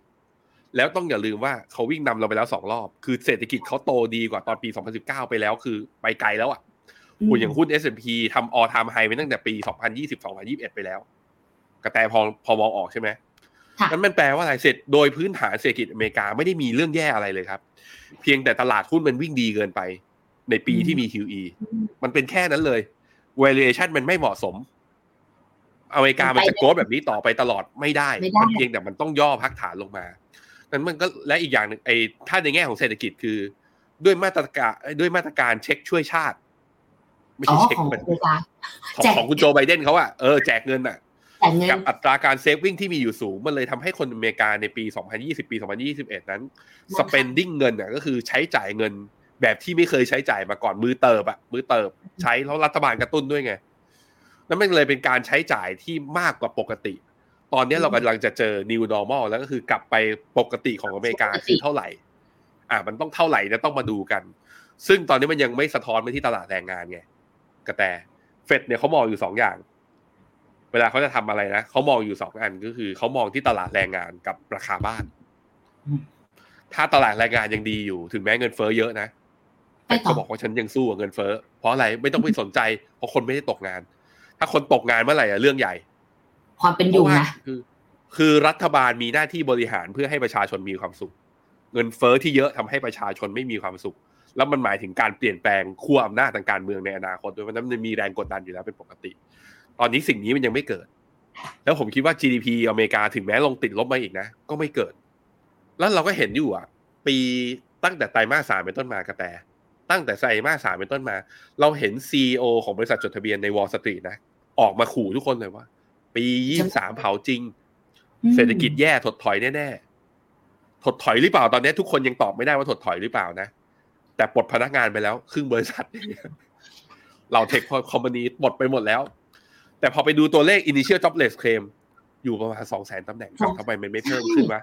S2: แล้วต้องอย่าลืมว่าเขาวิ่งนำเราไปแล้วสองรอบ คือเศรษฐกิจเขาโตดีกว่าตอนปี 2019 ไปแล้ว คือไปไกลแล้วอะคุณอย่างหุ้น S&P ทำ all time high ไปตั้งแต่ปี 2020-2021 ไปแล้ว กระแตพอพอมองออกใช่ไหม
S1: ค่ะ
S2: นั่นมันแปลว่าอะไรเสร็จโดยพื้นฐานเศรษฐกิจอเมริกาไม่ได้มีเรื่องแย่อะไรเลยครับ เพียงแต่ตลาดหุ้นมันวิ่งดีเกินไป ในปีที่มี QE มันเป็นแค่นั้นเลย valuation มันไม่เหมาะสม อเมริกามันจะโกรธแบบนี้ต่อไปตลอดไม่ได้
S1: ไม่ได้
S2: มันเพียงแต่มันต้องย่อพักฐานลงมานั้นมันก็และอีกอย่างหนึ่งไอ้ถ้าในแง่ของเศรษฐกิจคือ ด้วยมาตรการด้วยมาตรการเช็คช่วยชาติ ไม่
S1: อ๋อ
S2: ใช่เช็ค
S1: ของ
S2: มัน
S1: อเมริกา
S2: ของ
S1: แจก
S2: ของคุณโจไบเดนเขาอะเออแจกเงินอะ
S1: แต่เงิน
S2: กับอัตราการเซฟวิ่งที่มีอยู่สูง มันเลยทำให้คนอเมริกาในปี 2020 ปี 2021 นั้น spending เงินอะก็คือใช้จ่ายเงินแบบที่ไม่เคยใช้จ่ายมาก่อนมือเติบอะมือเติบ ใช้แล้วรัฐบาลกระตุ้นด้วยไงนั่นมันเลยเป็นการใช้จ่ายที่มากกว่าปกติ ตอนนี้เรากำลังจะเจอ new normal แล้วก็คือกลับไปปกติของอเมริกาคือเท่าไหร่ อ่า มันต้องเท่าไหร่นะต้องมาดูกัน ซึ่งตอนนี้มันยังไม่สะท้อนไปที่ตลาดแรงงานไงกระแตเฟดเนี่ยเขามองอยู่สองอย่าง เวลาเขาจะทำอะไรนะเขามองอยู่สองอันก็คือเขามองที่ตลาดแรงงานกับราคาบ้าน
S1: อืม
S2: ถ้าตลาดแรงงานยังดีอยู่ ถึงแม้เงินเฟ้อเยอะนะ
S1: ไป
S2: แต่
S1: ต่อ
S2: ก็บอกว่าฉันยังสู้กับเงินเฟ้อเพราะอะไรไม่ต้องไปสนใจ เพราะคนไม่ได้ตกงาน ถ้าคนตกงานเมื่อไหร่อะเรื่องใหญ่
S1: ความเป็นอยู่
S2: เพราว่า
S1: นะ
S2: คือ คือรัฐบาลมีหน้าที่บริหารเพื่อให้ประชาชนมีความสุข เงินเฟ้อที่เยอะทำให้ประชาชนไม่มีความสุข แล้วมันหมายถึงการเปลี่ยนแปลงขั้วอำนาจทางการเมืองในอนาคตด้วยเพราะฉะนั้นมันมีแรงกดดันอยู่แล้วเป็นปกติ ตอนนี้สิ่งนี้มันยังไม่เกิด แล้วผมคิดว่า GDP อเมริกาถึงแม้ลงติดลบมาอีกนะ ก็ไม่เกิด แล้วเราก็เห็นอยู่อะ ปีตั้งแต่ไตรมาสสามเป็นต้นมากระแตตั้งแต่ไตรมาสสามเป็นต้นมา เราเห็นซีอของบริษัทจดทะเบียนในวอลสตรีทนะ ออกมาขู่ทุกคนเลยว่า ปียี่สามเผาจริง
S1: อืม
S2: เศรษฐกิจแย่ถดถอยแน่ๆถดถอยหรือเปล่าตอนนี้ทุกคนยังตอบไม่ได้ว่าถดถอยหรือเปล่านะแต่ปลดพนักงานไปแล้ว ครึ่งบริษัท เราเทคคอมพานีปลดไปหมดแล้ว แต่พอไปดูตัวเลข initial jobless claim อยู่ประมาณสองแสนตำแหน่งครับทำไมมันไม่เพิ่มขึ้นวะ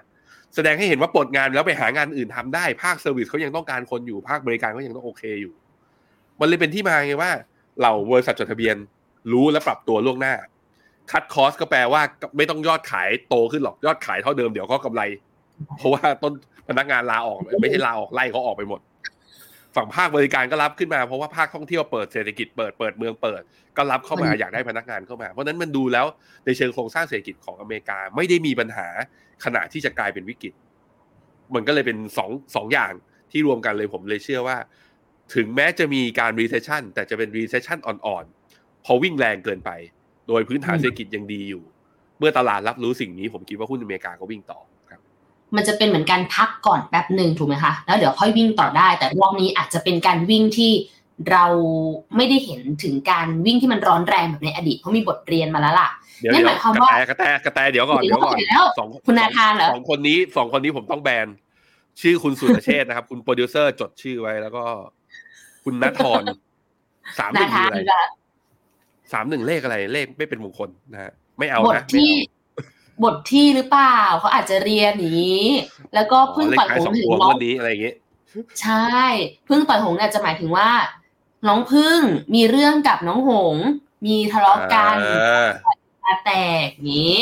S2: แสดงให้เห็นว่าปลดงานแล้วไปหางานอื่นทำได้ ภาค service เขายังต้องการคนอยู่ภาคบริการเขายังต้องโอเคอยู่ มันเลยเป็นที่มาไงว่าเราบริษัทจดทะเบียนรู้และปรับตัวล่วงหน้า cut cost ก็แปลว่าไม่ต้องยอดขายโตขึ้นหรอกยอดขายเท่าเดิมเดี๋ยวก็กำไร เพราะว่าต้นพนักงานลาออกไม่ใช่ลาออกไล่เขาออกไปหมด ฝั่งภาคบริการก็รับขึ้นมาเพราะว่าภาคท่องเที่ยวเปิดเศรษฐกิจเปิดเปิดเมืองเปิด ก็รับเข้ามาอยากได้พนักงานเข้ามา เพราะฉะนั้นมันดูแล้วในเชิงโครงสร้างเศรษฐกิจของอเมริกาไม่ได้มีปัญหาขณะที่จะกลายเป็นวิกฤต มันก็เลยเป็นสองสองอย่างที่รวมกันเลยผมเลยเชื่อว่า ถึงแม้จะมีการ recession แต่จะเป็น recession อ่อนๆพอวิ่งแรงเกินไป โดยพื้นฐานเศรษฐกิจยังดีอยู่ เมื่อตลาดรับรู้สิ่งนี้ผมคิดว่าหุ้นอเมริกาก็วิ่งต่อครับ
S1: มันจะเป็นเหมือนการพักก่อนแป๊บหนึ่งถูกไหมคะแล้วเดี๋ยวค่อยวิ่งต่อได้ แต่รอบนี้อาจจะเป็นการวิ่งที่เราไม่ได้เห็นถึงการวิ่งที่มันร้อนแรงแบบในอดีตเพราะมีบทเรียนมาแล้วล่ะ
S2: เดี๋ยว
S1: นั่น
S2: เดี๋
S1: ห
S2: ยว
S1: มายความ
S2: กระ
S1: ว่า
S2: แตกระแตกระแตเดี๋ยวก่อนเดี๋ยวก่อน
S1: เดี๋ยวแล้ว
S2: สอง
S1: คุณนาธานเหรอ
S2: สองคนนี้สองคนนี้ผมต้องแบนชื่อคุณสุรเชษฐ์นะครับ คุณโปรดิวเซอร์จดชื่อไว้แล้วก็ คุณนัทธรสามห
S1: นา
S2: นึ่ง
S1: ธาน
S2: อะไร
S1: ละ
S2: สามหนึ่งเลขอะไรเลขไม่เป็นมงคลนะฮะไม่เอา
S1: บท
S2: นะไม่
S1: ที่
S2: เอา
S1: บทที่หรือเปล่าเขาอาจจะเรียนอย่างนี้ แล้วก็
S2: อ๋
S1: เพิ่ง
S2: อเลข
S1: ปล่อย
S2: ท้าย
S1: ห
S2: ส
S1: ง
S2: อง
S1: ส์ถึ
S2: พ
S1: ง
S2: วง
S1: น้อง
S2: วันนี้อะไรอย่างงี้
S1: ใช่เพิ่งปล่อยหงส์เนี่ยจะหมายถึงว่า น้องพึ่งมีเรื่องกับน้องหงส์มีทะเลาะกัน
S2: อ่า
S1: ตาแตกอย่างนี้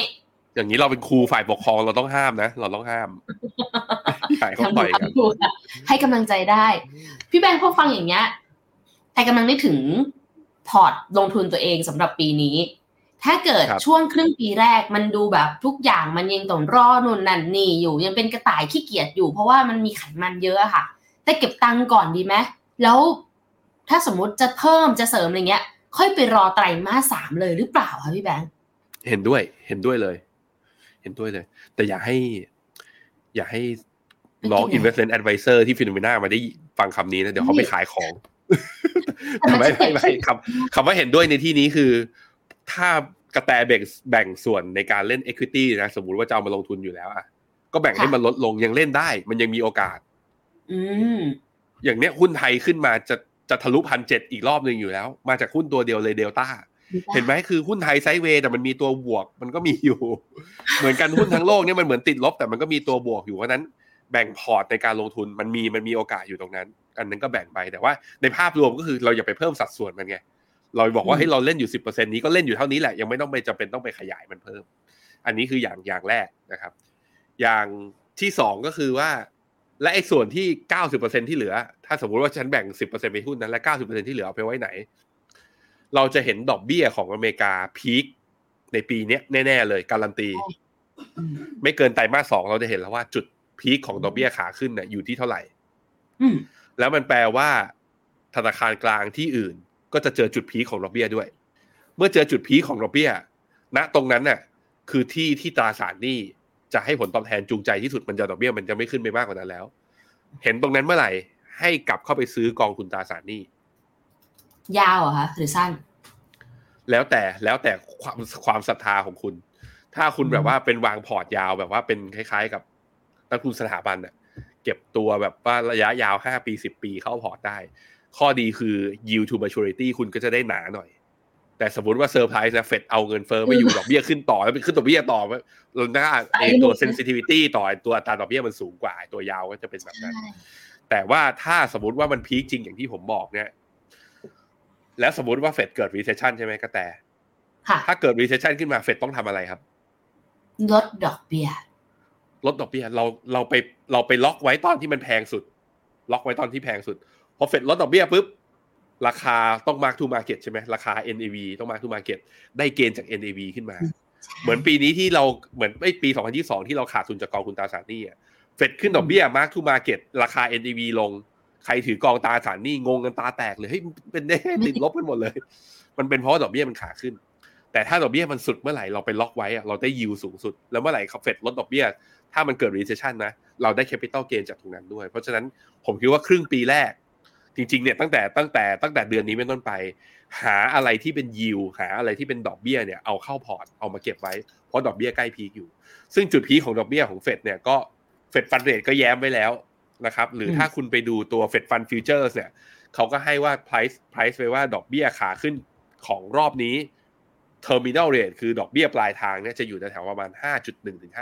S2: อย่างนี้เราเป็นครูฝ่ายปกครองเราต้องห้ามนะ เราต้องห้ามอย่าให้เขา
S1: ทำ
S2: ต่
S1: ดู
S2: อยกัน
S1: ทำดูค่ะให้กำลังใจได้ พี่แบงค์พอฟังอย่างเงี้ยแต่กำลังนึกถึงพอร์ตลงทุนตัวเองสำหรับปีนี้ ถ้าเกิด
S2: ครับ
S1: ช่วงครึ่งปีแรกมันดูแบบทุกอย่างมันยังต้องรอนุ่นนั่นนี่อยู่ยังเป็นกระต่ายขี้เกียจอยู่ เพราะว่ามันมีไขมันเยอะอะค่ะ แต่เก็บตังค์ก่อนดีไหมแล้วถ้าสมมุติจะเพิ่มจะเสริมอะไรเงี้ย ค่อยไปรอไตรมาสสามเลยหรือเปล่าคะพี่แบงค์
S2: เห็นด้วยเห็นด้วยเลย เห็นด้วยเลย แต่อย่าให้ อย่าให้น้อง investment advisor ที่ฟิโนเมนามาได้ฟังคำนี้นะ เดี๋ยวเขาไปขายของ ไม่ไม่ไม่คำคำว่าเห็นด้วยในที่นี้คือ ถ้ากระแตแบ่งแบ่งส่วนในการเล่น Equity นะสมมติว่าจะเอามาลงทุนอยู่แล้วอะก็แบ่งให้มันลดลงยังเล่นได้ มันยังมีโอกาส
S1: อืม
S2: อย่างเนี้ยหุ้นไทยขึ้นมาจะจะทะลุพันเจ็ดอีกรอบหนึ่งอยู่แล้ว มาจากหุ้นตัวเดียวเลยเดลต้าเห็นไหมคือหุ้นไทย sideway แต่มันมีตัวบวกมันก็มีอยู่ เหมือนกันหุ้นทั้งโลกเนี่ยมันเหมือนติดลบแต่มันก็มีตัวบวกอยู่เพราะนั้นแบ่งพอร์ตในการลงทุนมันมีมันมีโอกาสอยู่ตรงนั้น อันนั้นก็แบ่งไปแต่ว่าในภาพรวมก็คือเราอย่าไปเพิ่มสัดส่วนมันไง เราบอกว่าให้เราเล่นอยู่สิบเปอร์เซ็นนี้ก็เล่นอยู่เท่านี้แหละยังไม่ต้องไปจำเป็นต้องไปขยายมันเพิ่ม อันนี้คืออย่างอย่างแรกนะครับ อย่างที่สองก็คือว่า และไอ้ส่วนที่เก้าสิบเปอร์เซ็นที่เหลือ ถ้าสมมติว่าฉันแบ่งสิบเปอร์เซ็นไปหุ้นนั้นและเก้าสิบเปอร์เซ็นที่เหลือเอาไปไว้ไหน เราจะเห็นดอกเบี้ยของอเมริกาพีคในปีนี้แน่ ๆ เลยการันตี
S1: อืม
S2: ไม่เกินไตรมาสสองเราจะเห็นแล้วว่าจุดพีคของดอกเบี้ยขาขึ้นเนี่ยอยู่ที่เท่าไหร่
S1: อืม
S2: แล้วมันแปลว่าธนาคารกลางที่อื่น ก็จะเจอจุดพีคของดอกเบี้ยด้วย เมื่อเจอจุด peak ของดอกเบี้ย ณตรงนั้นน่ะคือที่ที่ตราสารหนี้จะให้ผลตอบแทนจูงใจที่สุดมันจะดอกเบี้ยมันจะไม่ขึ้นไปมากกว่านั้นแล้ว เห็นตรงนั้นเมื่อไหร่ ให้กลับเข้าไปซื้อกองทุนตราสารหนี้
S1: ยาวเหรอคะหรือสั้น
S2: แล้วแต่แล้วแต่ความความศรัทธาของคุณ ถ้าคุณ
S1: อืม
S2: แบบว่าเป็นวางพอร์ตยาวแบบว่าเป็นคล้าย ๆ กับนักทุนสถาบันน่ะเก็บตัวแบบว่าระยะยาวห้าปีสิบปีเข้าพอร์ตได้ ข้อดีคือ yield to maturity คุณก็จะได้หนาหน่อย แต่สมมติว่าเซอร์ไพรส์นะเฟดเอาเงินเฟ้อไม่อยู่ดอกเบี้ยขึ้นต่อแล้วเป็นขึ้นดอกเบี้ยต่อเราหน้าไอตัว sensitivity ต่อไอ้ตัวอัตราดอกเบี้ยมันสูงกว่าไอ้ตัวยาวก็จะเป็นแบบนั้น
S1: ใช่
S2: แต่ว่าถ้าสมมติว่ามัน peak จริงอย่างที่ผมบอกเนี่ย แล้วสมมติว่าเฟดเกิด recession ใช่ไหมกระแต
S1: ค่ะ
S2: ถ้าเกิด recession ขึ้นมาเฟดต้องทำอะไรครับ
S1: ลดดอกเบี้ย
S2: ลดดอกเบี้ยเราเราไปเราไปล็อกไว้ตอนที่มันแพงสุด ล็อกไว้ตอนที่แพงสุดพ อเฟดลดดอกเบี้ยปุ๊บราคาต้อง mark to market ใช่ไหมราคา NAV ต้อง mark to market ได้เกณฑ์จาก NAV ขึ้นมา เหมือนปีนี้ที่เราเหมือนไอ้ปี 2022 ที่เราขาดทุนจากกองทุนตราสารหนี้อะเฟดขึ้นดอกเบี้ย mark to market ราคา NAV ลง ใครถือกองตราสารหนี้งงกันตาแตกเลยเฮ้ยเป็นได้ติดลบกันหมดเลย มันเป็นเพราะว่าดอกเบี้ยมันขาขึ้น แต่ถ้าดอกเบี้ยมันสุดเมื่อไหร่เราไปล็อกไว้อะเราได้ยิวสูงสุด แล้วเมื่อไหร่เฟดลดดอกเบี้ย ถ้ามันเกิด recession นะเราได้ capital gain จากตรงนั้นด้วย เพราะฉะนั้นผมคิดว่าครึ่งปีแรก จริงๆเนี่ยตั้งแต่ตั้งแต่ตั้งแต่เดือนนี้เป็นต้นไป หาอะไรที่เป็นยิวหาอะไรที่เป็นดอกเบี้ยเนี่ยเอาเข้าพอร์ตเอามาเก็บไว้เพราะดอกเบี้ยใกล้ peak อยู่ ซึ่งจุด peak ของดอกเบี้ยของเฟดเนี่ยก็ Fed Fund Rate ก็แย้มไว้แล้วนะครับหรือถ้าคุณไปดูตัว Fed Fund Futures เนี่ยเขาก็ให้ว่า price price ไว้ว่าดอกเบี้ยขาขึ้นของรอบนี้ terminal rate คือดอกเบี้ยปลายทางเนี่ยจะอยู่แถวๆประมาณ 5.1 ถึง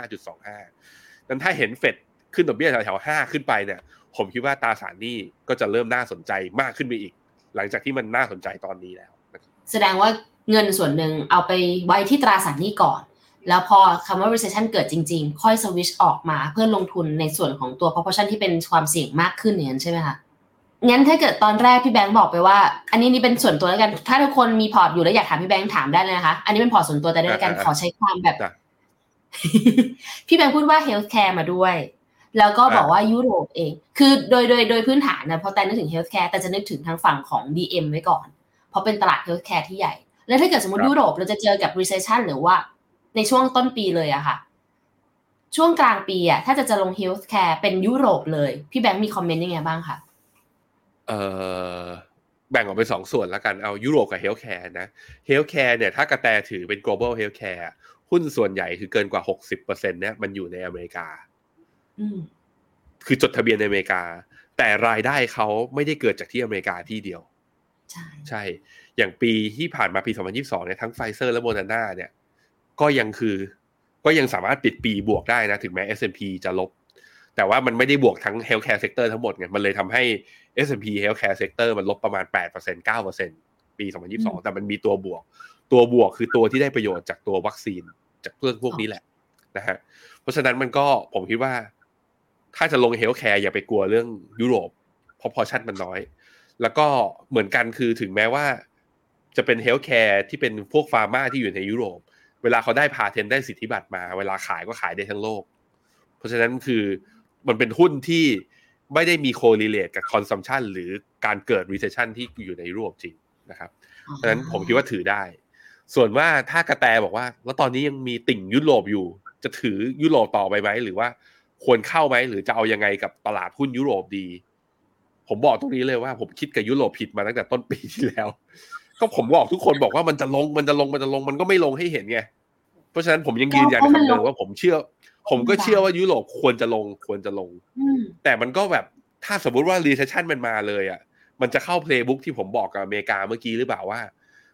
S2: 5.25นั้นถ้าเห็นเฟดขึ้นดอกเบี้ยแถวๆห้าขึ้นไปเนี่ย ผมคิดว่าตราสารหนี้ก็จะเริ่มน่าสนใจมากขึ้นไปอีก หลังจากที่มันน่าสนใจตอนนี้แล้วนะครับ
S1: แสดงว่าเงินส่วนหนึ่งเอาไปไว้ที่ตราสารหนี้ก่อน แล้วพอคำว่า recession เกิดจริง ๆ ค่อยสวิชออกมาเพื่อลงทุนในส่วนของตัว proportion ที่เป็นความเสี่ยงมากขึ้นอย่างนั้นใช่ไหมคะงั้นถ้าเกิดตอนแรกพี่แบงค์บอกไปว่า อันนี้นี่เป็นส่วนตัวแล้วกัน ถ้าทุกคนมีพอร์ตอยู่แล้วอยากถามพี่แบงค์ถามได้เลยนะคะ อันนี้เป็นพอร์ตส่วนตัวแต่ด้วยกันขอใช้ความแบบ
S2: จ้ะ
S1: พี่แบงค์พูดว่า healthcare มาด้วย แล้วก็บอกว่ายุโรปเอง คือโดยโดยโดยพื้นฐานนะพอแต่นึกถึง healthcare แต่จะนึกถึงทางฝั่งของ DM ไว้ก่อน เพราะเป็นตลาด healthcare ที่ใหญ่ แล้วถ้าเกิดสมมติ
S2: ครับ
S1: ยุโรปเราจะเจอกับ recession หรือว่าในช่วงต้นปีเลยอะค่ะ ช่วงกลางปีอะถ้าจะจะลง healthcare เป็นยุโรปเลย พี่แบงค์มี comment ยังไงบ้างคะ
S2: เอ่อแบ่งออกเป็นสองส่วนแล้วกันเอายุโรปกับ healthcare นะ healthcare เนี่ยถ้ากระแตถือเป็น global healthcare หุ้นส่วนใหญ่คือเกินกว่า 60%เนี่ยมันอยู่ในอเมริกา
S1: อืม
S2: คือจดทะเบียนในอเมริกา แต่รายได้เขาไม่ได้เกิดจากที่อเมริกาที่เดียว
S1: ใช่
S2: ใช่ อย่างปีที่ผ่านมาปี 2022 เนี่ยทั้งไฟเซอร์และโมเดอร์นาเนี่ย ก็ยังคือ ก็ยังสามารถปิดปีบวกได้นะ ถึงแม้ S&P จะลบ แต่ว่ามันไม่ได้บวกทั้ง healthcare sector ทั้งหมดไง มันเลยทำให้ S&P healthcare sector มันลบประมาณ 8% 9%ปี 2022 แต่มันมีตัวบวก ตัวบวกคือตัวที่ได้ประโยชน์จากตัววัคซีนจากเรื่องพวกนี้แหละนะฮะ เพราะฉะนั้นมันก็ผมคิดว่า ถ้าจะลง healthcare อย่าไปกลัวเรื่องยุโรปเพราะพอชั่นมันน้อย แล้วก็เหมือนกันคือถึงแม้ว่า จะเป็น healthcare ที่เป็นพวก pharma ที่อยู่ในยุโรป เวลาเขาได้พาเทนได้สิทธิบัตรมา เวลาขายก็ขายได้ทั้งโลก เพราะฉะนั้นคือมันเป็นหุ้นที่ไม่ได้มีโค r ร l a t e กับคอนซัมชันหรือการเกิด recession ที่อยู่ในยุโรปจริงนะครับเพราะฉะนั้นผมคิดว่าถือได้ ส่วนว่าถ้ากระแตบอกว่า แล้วตอนนี้ยังมีติ่งยุโรปอยู่ จะถือยุโรปต่อไปไหมหรือว่า ควรเข้าไหมหรือจะเอายังไงกับตลาดหุ้นยุโรปดีผผมบอกตรงนี้เลยว่า ผมคิดกับยุโรปผิดมาตั้งแต่ต้นปีที่แล้ว ก็ผมบอกทุกคนบอกว่ามันจะลงมันจะลงมันจะลงมันก็ไม่ลงให้เห็นไงเพราะฉะนั้นผมยังยืนยันคำเดิมว่าผมเชื่อ ผมก็เชื่อว่ายุโรปควรจะลงควรจะลง
S1: อืม
S2: แต่มันก็แบบถ้าสมมุติว่า recession มันมาเลยอะมันจะเข้า playbook ที่ผมบอกกับอเมริกาเมื่อกี้หรือเปล่าว่า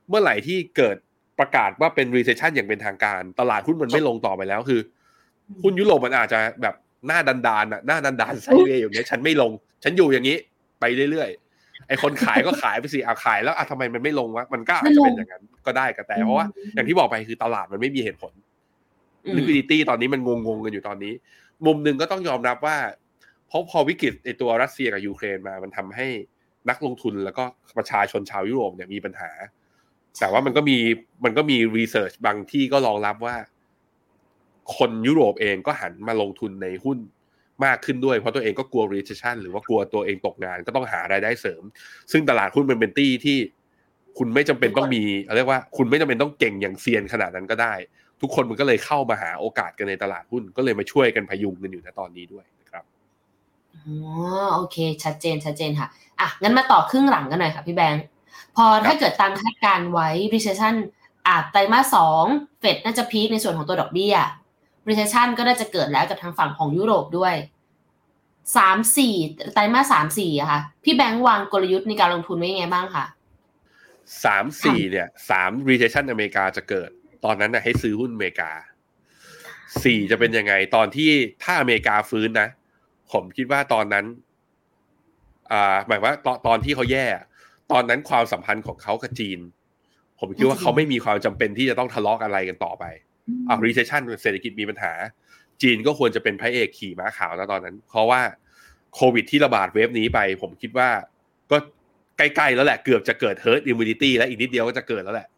S2: เมื่อไหร่ที่เกิดประกาศว่าเป็น recession อย่างเป็นทางการ ตลาดหุ้นมันไม่ลงต่อไปแล้วคือหุ้นยุโรปมันอาจจะแบบ หน้าดันดานๆอะหน้าดันดานไซเวย์อย่างเงี้ยฉันไม่ลง ฉันอยู่อย่างนี้ ไปเรื่อยๆไอคนขายก็ขายไปสิเอาขายแล้วอะทำไมมันไม่ลงวะมันก็อาจจะเป็นอย่างนั้นก็ได้ก็แต่เพราะว่าอย่างที่บอกไปคือตลาดมันไม่มีเหตุผล
S1: อืม
S2: liquidity ตอนนี้มันงงๆกันอยู่ตอนนี้ มุมหนึ่งก็ต้องยอมรับว่าเพราะพอวิกฤตไอตัวรัสเซียกับยูเครนมา มันทำให้นักลงทุนแล้วก็ประชาชนชาวยุโรปเนี่ยมีปัญหา แต่ว่ามันก็มีมันก็มีรีเสิร์ชบางที่ก็รองรับว่า คนยุโรปเองก็หันมาลงทุนในหุ้นมากขึ้นด้วยเพราะตัวเองก็กลัว recession หรือว่ากลัวตัวเองตกงานก็ต้องหารายได้เสริม ซึ่งตลาดหุ้นมันเป็นตี้ที่ คุณไม่จำเป็นต้องมีเรียกว่าคุณไม่จำเป็นต้องเก่งอย่างเซียนขนาดนั้นก็ได้ ทุกคนมันก็เลยเข้ามาหาโอกาสกันในตลาดหุ้นก็เลยมาช่วยกันพยุงกันอยู่ในตอนนี้ด้วยนะครับ
S1: อ๋อโอเค ชัดเจนชัดเจนค่ะอะงั้นมาต่อครึ่งหลังกันหน่อยค่ะพี่แบงค์พอถ้าเกิดตามคาดการณ์ไว้ recession อาจไตรมาสสองเฟดน่าจะพีคในส่วนของตัวดอกเบี้ย recession ก็น่าจะเกิดแล้วจากทางฝั่งของยุโรปด้วยสามสี่ไตรมาสสามสี่อะค่ะ พี่แบงค์วางกลยุทธ์ในการลงทุนไว้ยังไงบ้างคะ
S2: สามสี่เนี่ยสาม recession อเมริกาจะเกิด ตอนนั้นนะให้ซื้อหุ้นอเมริกาสี่จะเป็นยังไงตอนที่ถ้าอเมริกาฟื้นนะ ผมคิดว่าตอนนั้น อ่า หมายว่าตอนตอนที่เขาแย่ ตอนนั้นความสัมพันธ์ของเขากับจีน ผมคิดว่าเขาไม่มีความจำเป็นที่จะต้องทะเลาะอะไรกันต่อไป อ่า recession เศรษฐกิจมีปัญหา จีนก็ควรจะเป็นพระเอกขี่ม้าขาวนะตอนนั้น เพราะว่าโควิดที่ระบาดเวฟนี้ไป ผมคิดว่าก็ใกล้ๆแล้วแหละเกือบจะเกิด herd immunity แล้วอีกนิดเดียวก็จะเกิดแล้วแหละ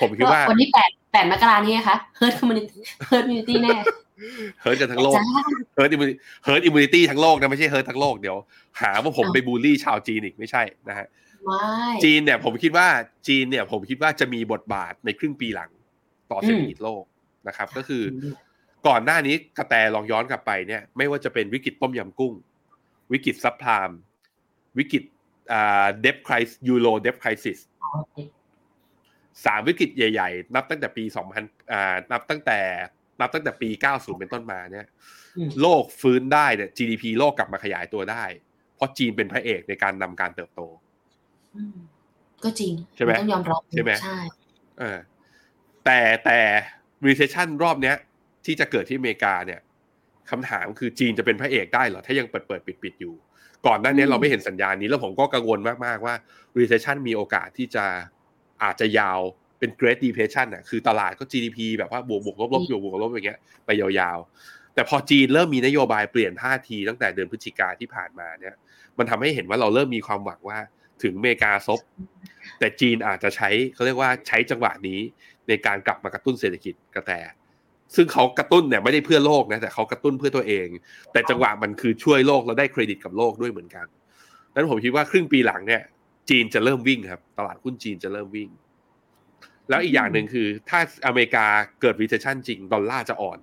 S2: ผมคิดว่า
S1: วันที่แปดแปดมกรานี่นะคะ herd community herd immunity แน่
S2: herd กันทั้งโลก
S1: จ้า
S2: herd immunity herd immunity ทั้งโลกนะไม่ใช่ herd ทั้งโลกเดี๋ยว หาว่าผมไปบูลลี่ชาวจีนอีกไม่ใช่นะฮะ
S1: ไม่
S2: จีนเนี่ยผมคิดว่าจีนเนี่ยผมคิดว่าจะมีบทบาทในครึ่งปีหลังต่อเศรษฐกิจโลก นะครับ ก็คือก่อนหน้านี้กระแตลองย้อนกลับไปเนี่ย ไม่ว่าจะเป็นวิกฤตต้มยำกุ้ง วิกฤตซับพลามวิกฤตอ่าเดฟคริสยูโรเดฟคริสิสสามวิกฤตใหญ่ ๆ นับตั้งแต่ปี2000อ่านับตั้งแต่ นับตั้งแต่ปี90เป็นต้นมาเนี่ย
S1: อืม
S2: โลกฟื้นได้เนี่ย GDP โลกกลับมาขยายตัวได้ เพราะจีนเป็นพระเอกในการนำการเติบโต
S1: อืมก็จริง
S2: ใช่ไหม
S1: ต้องยอมรับ
S2: ใช่ไหม
S1: ใช่
S2: เออแต่แต่ recession รอบเนี้ย ที่จะเกิดที่อเมริกาเนี่ยคำถามคือจีนจะเป็นพระเอกได้เหรอ ถ้ายังเปิดเปิดปิดปิดอยู่ ก่อนหน้านี้เราไม่เห็นสัญญาณนี้ แล้วผมก็กังวลมาก ๆ ว่า recession มีโอกาสที่จะอาจจะยาวเป็น great depression น่ะคือตลาดก็ GDP แบบว่าบวกบวกลบลบอยู่บวกลบอย่างเงี้ยไปยาวๆ แต่พอจีนเริ่มมีนโยบายเปลี่ยนท่าทีตั้งแต่เดือนพฤศจิกาที่ผ่านมาเนี่ย มันทำให้เห็นว่าเราเริ่มมีความหวังว่าถึงอเมริกาซบแต่จีนอาจจะใช้เขาเรียกว่าใช้จังหวะนี้ ในการกลับมากระตุ้นเศรษฐกิจกระแต ซึ่งเขากระตุ้นเนี่ยไม่ได้เพื่อโลกนะแต่เขากระตุ้นเพื่อตัวเอง แต่จังหวะมันคือช่วยโลกแล้วได้เครดิตกับโลกด้วยเหมือนกันนั้นผมคิดว่าครึ่งปีหลังเนี่ย จีนจะเริ่มวิ่งครับ ตลาดหุ้นจีนจะเริ่มวิ่ง แล้วอีกอย่างหนึ่งคือ ถ้าอเมริกาเกิด recession จริง ดอลลาร์จะอ่อน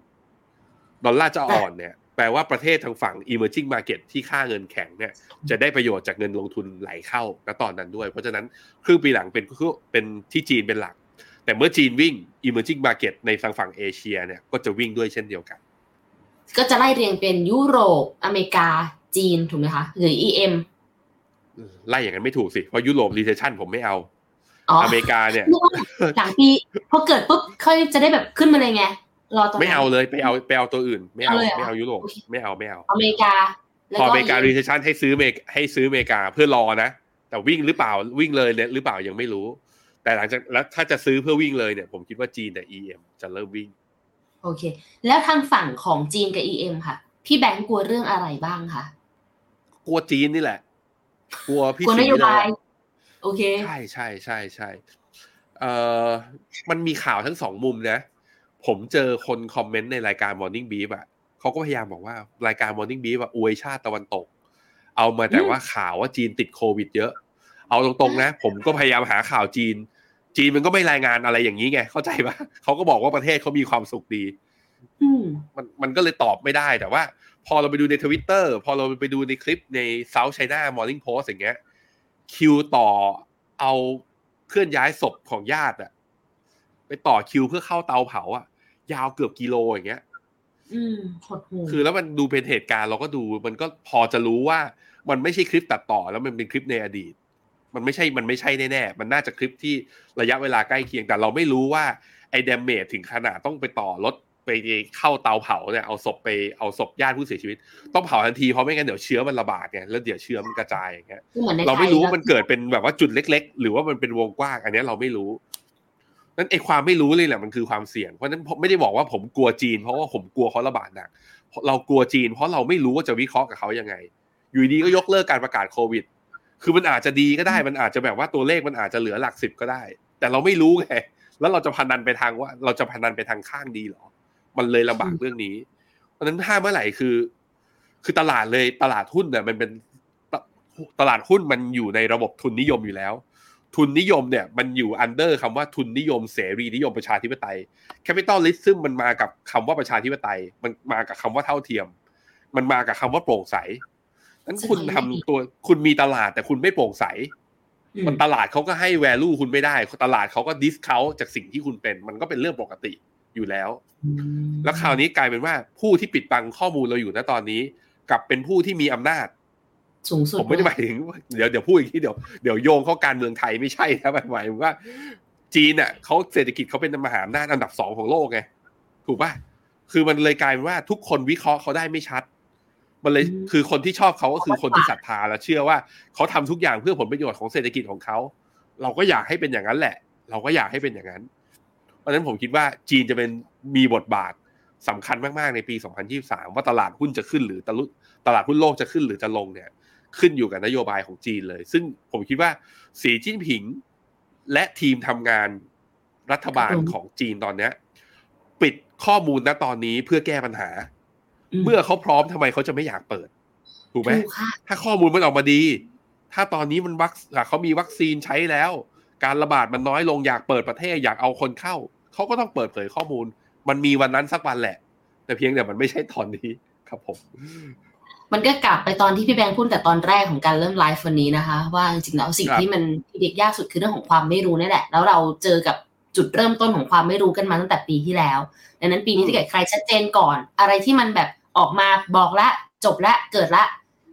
S2: ดอลลาร์จะอ่อนเนี่ยแปลว่าประเทศทางฝั่ง emerging market ที่ค่าเงินแข็งเนี่ย จะได้ประโยชน์จากเงินลงทุนไหลเข้าณตอนนั้นด้วย เพราะฉะนั้นครึ่งปีหลังเป็นเป็นที่จีนเป็นหลัก แต่เมื่อจีนวิ่ง emerging market ในทางฝั่งเอเชียเนี่ยก็จะวิ่งด้วยเช่นเดียวกัน
S1: ก็จะไล่เรียงเป็นยุโรป อเมริกา จีนถูกไหมคะ หรือ EM
S2: ไล่อย่างนั้นไม่ถูกสิ เพราะยุโรป recession ผมไม่เอา
S1: อ๋อ
S2: อเมริกาเนี่ย
S1: หลังปีพอเกิดปุ๊บค่อยจะได้แบบขึ้นมาเลยไงรอตอนนั้น
S2: ไม่เอาเลยไปเอาไปเอาตัวอื่น ไม่เอา
S1: เอาเลยเหรอ
S2: ไม่เอายุโรป
S1: โอเค
S2: ไม่เอาไม่เอา
S1: อเมริกาแล้ว
S2: พอ
S1: ก็
S2: อเมริกา
S1: EM
S2: recession ให้ซื้อเมกให้ซื้ออเมริกาเพื่อรอนะ แต่วิ่งหรือเปล่าวิ่งเลยหรือเปล่ายังไม่รู้ แต่หลังจากแล้วถ้าจะซื้อเพื่อวิ่งเลยเนี่ยผมคิดว่าจีนแต่ EM จะเริ่มวิ่ง
S1: โอเค แล้วทางฝั่งของจีนกับ EM ค่ะ พี่แบงค์กลัวเรื่องอะไรบ้างคะ
S2: กลัวจีนนี่แหละ กลัวพี่
S1: กลัว
S2: ศ
S1: น
S2: รี
S1: โย
S2: เลย
S1: บาย
S2: อะ
S1: โอเค
S2: ใช่ใช่ใช่ใช่เอ่อมันมีข่าวทั้งสองมุมนะ ผมเจอคนคอมเมนต์ในรายการ Morning Beef อะเขาก็พยายามบอกว่ารายการ Morning Beef อะอวยชาติตะวันตก เอามาแต่
S1: อืม
S2: ว่าข่าวว่าจีนติดโควิดเยอะ เอาตรงๆนะ ผมก็พยายามหาข่าวจีน จีนมันก็ไม่รายงานอะไรอย่างนี้ไงเข้าใจปะเขาก็บอกว่าประเทศเขามีความสุขดี
S1: อืม
S2: มันมันก็เลยตอบไม่ได้แต่ว่าพพอเราไปดูในทวิตเตอร์พอเราไปดูในคลิปใน South China Morning Post อย่างเงี้ย คิวต่อเอาเคลื่อนย้ายศพของญาติอะไปต่อคิวเพื่อเข้าเตาเผาอะยาวเกือบกิโลอย่างเงี้ย
S1: อืมหดหู
S2: คือแล้วมันดูเป็นเหตุการณ์เราก็ดู มันก็พอจะรู้ว่ามันไม่ใช่คลิปตัดต่อแล้วมันเป็นคลิปในอดีต มันไม่ใช่มันไม่ใช่แน่ๆมันน่าจะคลิปที่ระยะเวลาใกล้เคียงแต่เราไม่รู้ว่าไอ้ดมเมจถึงขนาดต้องไปต่อรถไปเข้าเตาเผาเนี่ยเอาศพไปเอาศพญาติผู้เสียชีวิต ต้องเผาทันทีเพราะไม่งั้นเดี๋ยวเชื้อมันระบาดไงแล้วเดี๋ยวเชื้อมันกระจายอย่างเงี้ย
S1: คือเหมือนใน
S2: เราไม่
S1: ทย
S2: รู้ว่ามันเกิดเป็นแบบว่าจุดเล็ก ๆ หรือว่ามันเป็นวงกว้าง อันเนี้ยเราไม่รู้นั้นไอ้ความไม่รู้เลยแหละมันคือความเสี่ยงเพราะฉะนั้นผมไม่ได้บอกว่าผมกลัวจีน เพราะว่าผมกลัวเขาระบาดหนักเรากลัวจีน เพราะเราไม่รู้ว่าจะวิเคราะห์กับเขายังไง อยู่ดีก็ยกเลิกการประกาศโควิด คือมันอาจจะดีก็ได้มันอาจจะแบบว่าตัวเลขมันอาจจะเหลือหลักสิบก็ได้ แต่เราไม่รู้ไงแล้วเราจะพนันไปทางว่า เราจะพนันไปทางข้างดีเหรอ มันเลยลำบากเรื่องนี้ เพราะฉะนั้นถ้าเมื่อไหร่คือ คือตลาดเลยตลาดหุ้นเนี่ยมันเป็นตตลาดหุ้นมันอยู่ในระบบทุนนิยมอยู่แล้ว ทุนนิยมเนี่ย มันอยู่ under คำว่าทุนนิยมเสรีนิยมประชาธิปไตย capitalism มันมากับคำว่าประชาธิปไตย มันมากับคำว่าเท่าเทียม มันมากับคำว่าโปร่งใส นั้นคุณทำตัวคุณมีตลาดแต่คุณไม่โปร่งใส
S1: อืม
S2: มันตลาดเขาก็ให้ value คุณไม่ได้ ตลาดเขาก็ discount จากสิ่งที่คุณเป็น มันก็เป็นเรื่องปกติอยู่แล้ว
S1: อืม
S2: แล้วคราวนี้กลายเป็นว่าผู้ที่ปิดบังข้อมูลเราอยู่ณตอนนี้กลับเป็นผู้ที่มีอำนาจ
S1: สูงสุด
S2: ผมไม่ได้หมายถึงว่าเดี๋ยวเดี๋ยวพูดอีกทีเดี๋ยวเดี๋ยวโยงเข้าการเมืองไทยไม่ใช่นะหมายถึงว่า จีนอะเขาเศรษฐกิจเขาเป็นมหาอำนาจอันดับสองของโลกไงถูกป่ะคือมันเลยกลายเป็นว่าทุกคนวิเคราะห์เขาได้ไม่ชัด มันเลยคือคนที่ชอบเขาก็คือคนที่ศรัทธาและเชื่อว่าเขาทำทุกอย่างเพื่อผลประโยชน์ของเศรษฐกิจของเขา เราก็อยากให้เป็นอย่างนั้นแหละ เราก็อยากให้เป็นอย่างนั้น เพราะฉะนั้นผมคิดว่าจีนจะเป็นมีบทบาทสำคัญมากๆในปี 2023 ว่าตลาดหุ้นจะขึ้นหรือตลาดตลาดหุ้นโลกจะขึ้นหรือจะลงเนี่ย ขึ้นอยู่กับนโยบายของจีนเลย ซึ่งผมคิดว่าสีจิ้นผิง และทีมทำงานรัฐบาลของจีนตอนเนี้ย ปิดข้อมูลณตอนนี้เพื่อแก้ปัญหา เมื่อเขาพร้อมทำไมเขาจะไม่อยากเปิด ถูกไหม
S1: ถูกค่ะ
S2: ถ้าข้อมูลมันออกมาดี ถ้าตอนนี้มันวัคอะเขามีวัคซีนใช้แล้ว การระบาดมันน้อยลงอยากเปิดประเทศอยากเอาคนเข้า เขาก็ต้องเปิดเผยข้อมูล มันมีวันนั้นสักวันแหละ แต่เพียงแต่มันไม่ใช่ตอนนี้ครับผม
S1: มันก็กลับไปตอนที่พี่แบงค์พูดแต่ตอนแรกของการเริ่มไลฟ์วันนี้นะคะ ว่าจริงๆแล้วสิ่ง
S2: ครับ
S1: ที่มันที่เด็กยากสุดคือเรื่องของความไม่รู้นี่แหละ แล้วเราเจอกับจุดเริ่มต้นของความไม่รู้กันมาตั้งแต่ปีที่แล้ว ดังนั้นปีนี้ถ้าเกิดใครชัดเจนก่อน อะไรที่มันแบบ ออกมาบอกละจบละเกิดละ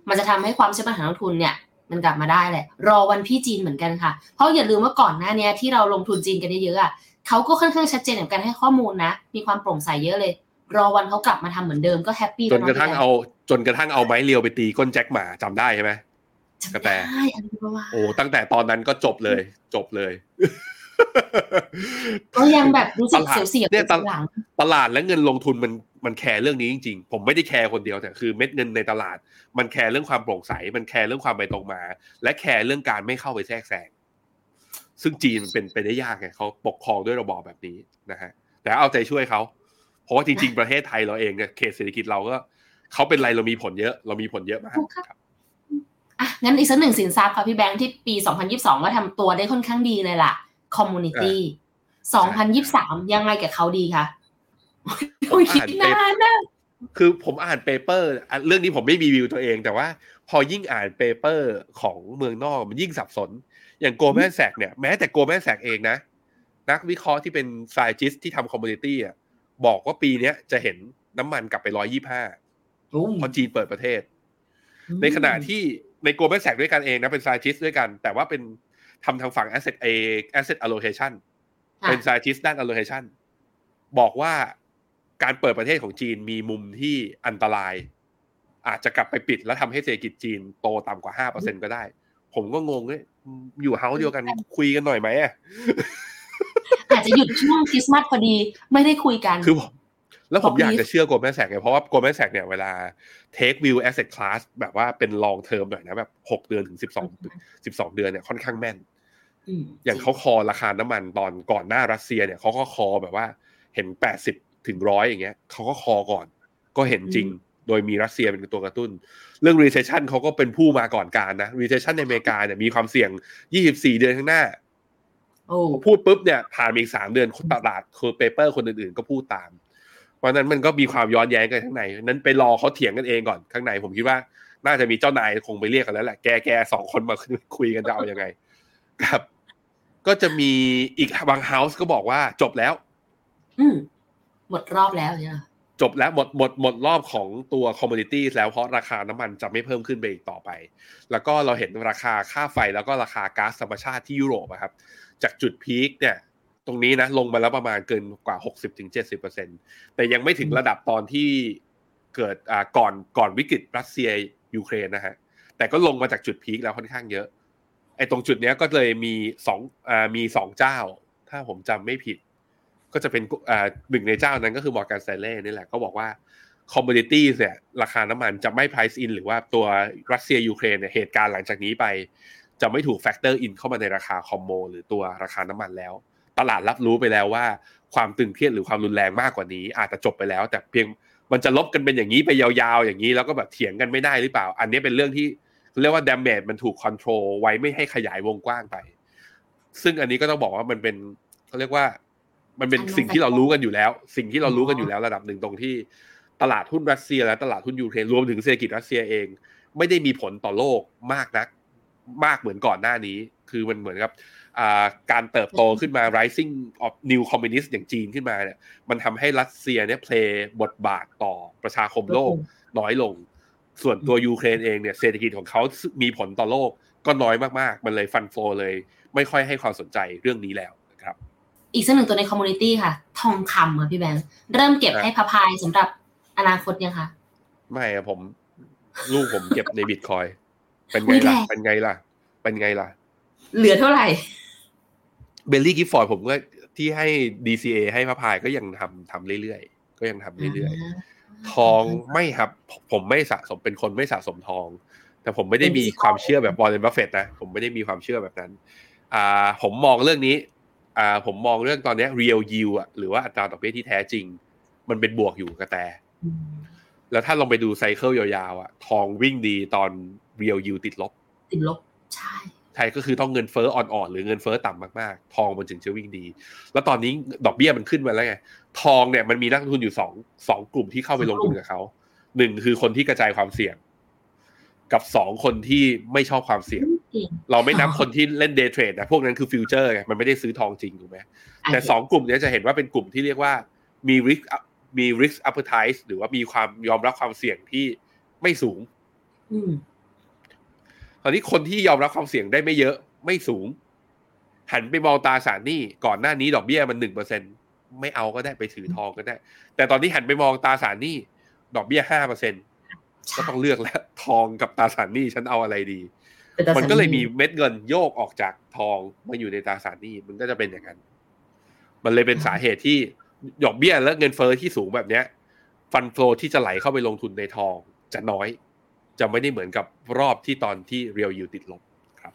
S1: มันจะทำให้ความเชื่อมั่นของนักลงทุนเนี่ยมันกลับมาได้แหละ รอวันพี่จีนเหมือนกันค่ะ เพราะอย่าลืมว่าก่อนหน้าเนี้ยที่เราลงทุนจีนกันเยอะๆอะเขาก็ค่อนข้างชัดเจนกับการให้ข้อมูลนะ มีความโปร่งใสเยอะเลย รอวันเขากลับมาทำเหมือนเดิมก็แฮปปี้
S2: จนกระทั่งเอาจนกระทั่งเอาไม้เรียวไปตีก้นแจ็คหมาจำได้ใช่ไหมกระแต
S1: ใช่อันนี้ก็ว่า
S2: โอ้ตั้งแต่ตอนนั้นก็จบเลย จบเลย
S1: ก็ยังแบบรู้สึก
S2: ตลาด
S1: เสียวๆ
S2: เนี่ยตลาด
S1: หลัง
S2: ตลาดและเงินลงทุนมัน มันแคร์เรื่องนี้จริงๆ ผมไม่ได้แคร์คนเดียวแต่คือเม็ดเงินในตลาด มันแคร์เรื่องความโปร่งใส มันแคร์เรื่องความตรงไปตรงมา และแคร์เรื่องการไม่เข้าไปแทรกแซงซึ่งจีนมันเป็นไปได้ยากไงเขาปกครองด้วยระบอบแบบนี้นะฮะแต่เอาใจช่วยเขาเพราะว่าจริง ๆประเทศไทยเราเองเนี่ยเขตเศรษฐกิจเราก็เขาเป็นไรเรามีผลเยอะ เรามีผลเยอะมากครับ
S1: อะงั้นอีกสักหนึ่งสินทรัพย์ค่ะพี่แบงค์ที่ปี 2022 ก็ทำตัวได้ค่อนข้างดีเลยล่ะ Commodity 2023 ยังไงกับเขาดีคะ โอ้ยคิดนานนะ
S2: คือผมอ่าน paper อะเรื่องนี้ผมไม่มีวิวตัวเอง แต่ว่าพอยิ่งอ่านเปเปอร์ของเมืองนอกมันยิ่งสับสน อย่าง Goldman Sachs เนี่ยแม้แต่ Goldman Sachs เองนะ นักวิเคราะห์ที่เป็น strategist ที่ทำ commodity อะบอกว่าปีเนี้ยจะเห็นน้ำมันกลับไปร้อยยี่ห้าเพราะจีนเปิดประเทศ ในขณะที่ในโกลแมนแซกด้วยกันเองนะเป็นไซจิสด้วยกัน แต่ว่าเป็นทำทางฝั่ง asset a asset allocation
S1: ค่ะ
S2: เป็นไซจิสด้าน allocation บอกว่า การเปิดประเทศของจีนมีมุมที่อันตราย อาจจะกลับไปปิดแล้วทำให้เศรษฐกิจจีนโตต่ำกว่าห้าเปอร์เซ็นก็ได้ ผมก็งงเลยอยู่เฮาส์เดียวกันคุยกันหน่อยไหมอะ
S1: อาจจะหยุดช่วงคริสต์มาสพอดีไม่ได้คุยกัน
S2: คือผมแล้วผม
S1: Top
S2: อยาก
S1: believe
S2: จะเชื่อ Goldman Sachs เนี่ยเพราะว่า Goldman Sachs เนี่ยเวลา take view asset class แบบว่าเป็น long term หน่อยนะแบบหกเดือนถึงสิบสองสิบสองเดือนเนี่ยค่อนข้างแม่นอย่างเขา call ราคาน้ำมันตอนก่อนหน้ารัสเซียเนี่ยเขาก็ call แบบว่าเห็นแปดสิบ ถึงร้อยอย่างเงี้ยเขาก็ call ก่อน ก็เห็นจริง โดยมีรัสเซียเป็นตัวกระตุ้น เรื่อง recession เขาก็เป็นผู้มาก่อนการนะ recession ในอเมริกาเนี่ยมีความเสี่ยง 24 เดือนข้างหน้า
S1: โอ้
S2: พูดปุ๊บเนี่ยผ่านมาอีกสามเดือนตลาดคือ paper คนอื่นๆ ก็พูดตาม เพราะฉะนั้นมันก็มีความย้อนแย้งกันข้างใน นั้นไปรอเขาเถียงกันเองก่อนข้างใน ผมคิดว่าน่าจะมีเจ้านายคงไปเรียกกันแล้วแหละแกแกสองคนมาคุยกันจะเอาอยัางไง ครับ ก็จะมีอีกบาง house ก็บอกว่าจบแล้ว
S1: อืม หมดรอบแล้วเนี่ย
S2: จบแล้วหมดหมดหมดรอบของตัว commodity แล้วเพราะราคาน้ำมันจะไม่เพิ่มขึ้นไปอีกต่อไป แล้วก็เราเห็นราคาค่าไฟแล้วก็ราคาก๊าซธรรมชาติที่ยุโรปครับ จากจุด peak เนี่ย ตรงนี้นะลงมาแล้วประมาณเกินกว่า 60-70%แต่ยังไม่ถึงระดับตอนที่เกิดอ่าก่อนก่อนวิกฤตรัสเซียยูเครนนะฮะแต่ก็ลงมาจากจุด peak แล้วค่อนข้างเยอะไอ้ตรงจุดเนี้ยก็เลยมีสองอ่ามีสองเจ้า ถ้าผมจำไม่ผิด ก็จะเป็นอ่าหนึ่งในเจ้านั้นก็คือ Morgan Stanley นี่แหละก็บอกว่าcommodity เนี่ยราคาน้ำมันจะไม่ price in หรือว่าตัวรัสเซียยูเครนเนี่ยเหตุการณ์หลังจากนี้ไป จะไม่ถูก factor in เข้ามาในราคา commo หรือตัวราคาน้ำมันแล้ว ตลาดรับรู้ไปแล้วว่าความตึงเครียดหรือความรุนแรงมากกว่านี้ อาจจะจบไปแล้ว แต่เพียงมันจะลบกันเป็นอย่างนี้ไปยาวๆ อย่างนี้แล้วก็แบบเถียงกันไม่ได้หรือเปล่า อันนี้เป็นเรื่องที่เรียกว่าด a เมจมันถูก control ไว้ไม่ให้ขยายวงกว้างไป ซึ่งอันนี้ก็ต้องบอกว่ามันเป็นเขาเรียกว่า มันเป็นสิ่งที่เรารู้กันอยู่แล้ว สิ่งที่เรารู้กันอยู่แล้วระดับหนึ่งตรงที่ ตลาดหุ้นรัสเซียและตลาดหุ้นยูเครนรวมถึงเศรษฐกิจรัสเซียเอง ไม่ได้มีผลต่อโลกมากนัก มากเหมือนก่อนหน้านี้ คือมันเหมือนกับการเติบโตขึ้นมา rising of new communist อย่างจีนขึ้นมาเนี่ยมันทำให้รัสเซียเนี่ย play บทบาทต่อประชาคมโลกน้อยลง ส่วนตัวยูเครนเองเนี่ยเศรษฐกิจของเขามีผลต่อโลกก็น้อยมากๆ มันเลย fund flow เลย ไม่ค่อยให้ความสนใจเรื่องนี้แล้วนะครับ
S1: อีกสักหนึ่งตัวใน commodity ค่ะ ทองคำค่ะพี่แบงค์เริ่มเก็บให้พระพายสำหรับอนาคตยังคะ
S2: ไม่อะผม ลูกผมเก็บในบิตคอยเป็นไงล่ะ เป็นไงล่ะ เป็นไงล่ะ
S1: เหลือเท่าไหร่
S2: Baillie Gifford ผมก็ที่ให้ DCA ให้พระพายก็ยังทำทำเรื่อยๆ ก็ยังทำเรื่อยๆ ทองไม่ครับ ผมไม่สะสมเป็นคนไม่สะสมทอง แต่ผมไม่ได้มีความเชื่อแบบวอร์เรนบัฟเฟตต์นะ ผมไม่ได้มีความเชื่อแบบนั้น อ่า ผมมองเรื่องนี้ อ่าผมมองเรื่องตอนนี้ real yield อะหรือว่าอัตราดอกเบี้ยที่แท้จริง มันเป็นบวกอยู่กระแต แล้วถ้าลองไปดู cycle ยาวๆอะทองวิ่งดีตอน real yield ติดลบ
S1: ติดลบ ใช่
S2: ใช่ก็คือต้องเงินเฟ้ออ่อนๆหรือเงินเฟ้อต่ำมากๆ ทองมันถึงจะวิ่งดี แล้วตอนนี้ดอกเบี้ยมันขึ้นมาแล้วไงทองเนี่ยมันมีนักลงทุนอยู่สองสองกลุ่มที่เข้าไปลงทุนกับเขาหนึ่งคือคนที่กระจายความเสี่ยง กับสองคนที่ไม่ชอบความเสี่ยง เราไม่นับคนที่เล่น day trade นะพวกนั้นคือ future ไงมันไม่ได้ซื้อทองจริงถูกไหมแต่สองกลุ่มนี้จะเห็นว่าเป็นกลุ่มที่เรียกว่ามีริสมี risk appetite หรือว่ามีความยอมรับความเสี่ยงที่ไม่สูง
S1: อืม
S2: ตอนนี้คนที่ยอมรับความเสี่ยงได้ไม่เยอะ ไม่สูง หันไปมองตราสารหนี้ก่อนหน้านี้ดอกเบี้ยมันหนึ่งเปอร์เซ็นไม่เอาก็ได้ไปถือทองก็ได้ แต่ตอนนี้หันไปมองตราสารหนี้ดอกเบี้ยห้าเปอร์เซ็นก็ต้องเลือกแล้ว ทองกับตราสารหนี้ฉันเอาอะไรดี มันก็เลยมีเม็ดเงินโยกออกจากทองมาอยู่ในตราสารหนี้มันก็จะเป็นอย่างนั้น มันเลยเป็นสาเหตุที่ดอกเบี้ยและเงินเฟอ้อที่สูงแบบเนี้ย ฟันโฟที่จะไหลเข้าไปลงทุนในทอง จะน้อย จะไม่ได้เหมือนกับรอบที่ตอนที่เรียวยูติดลบครับ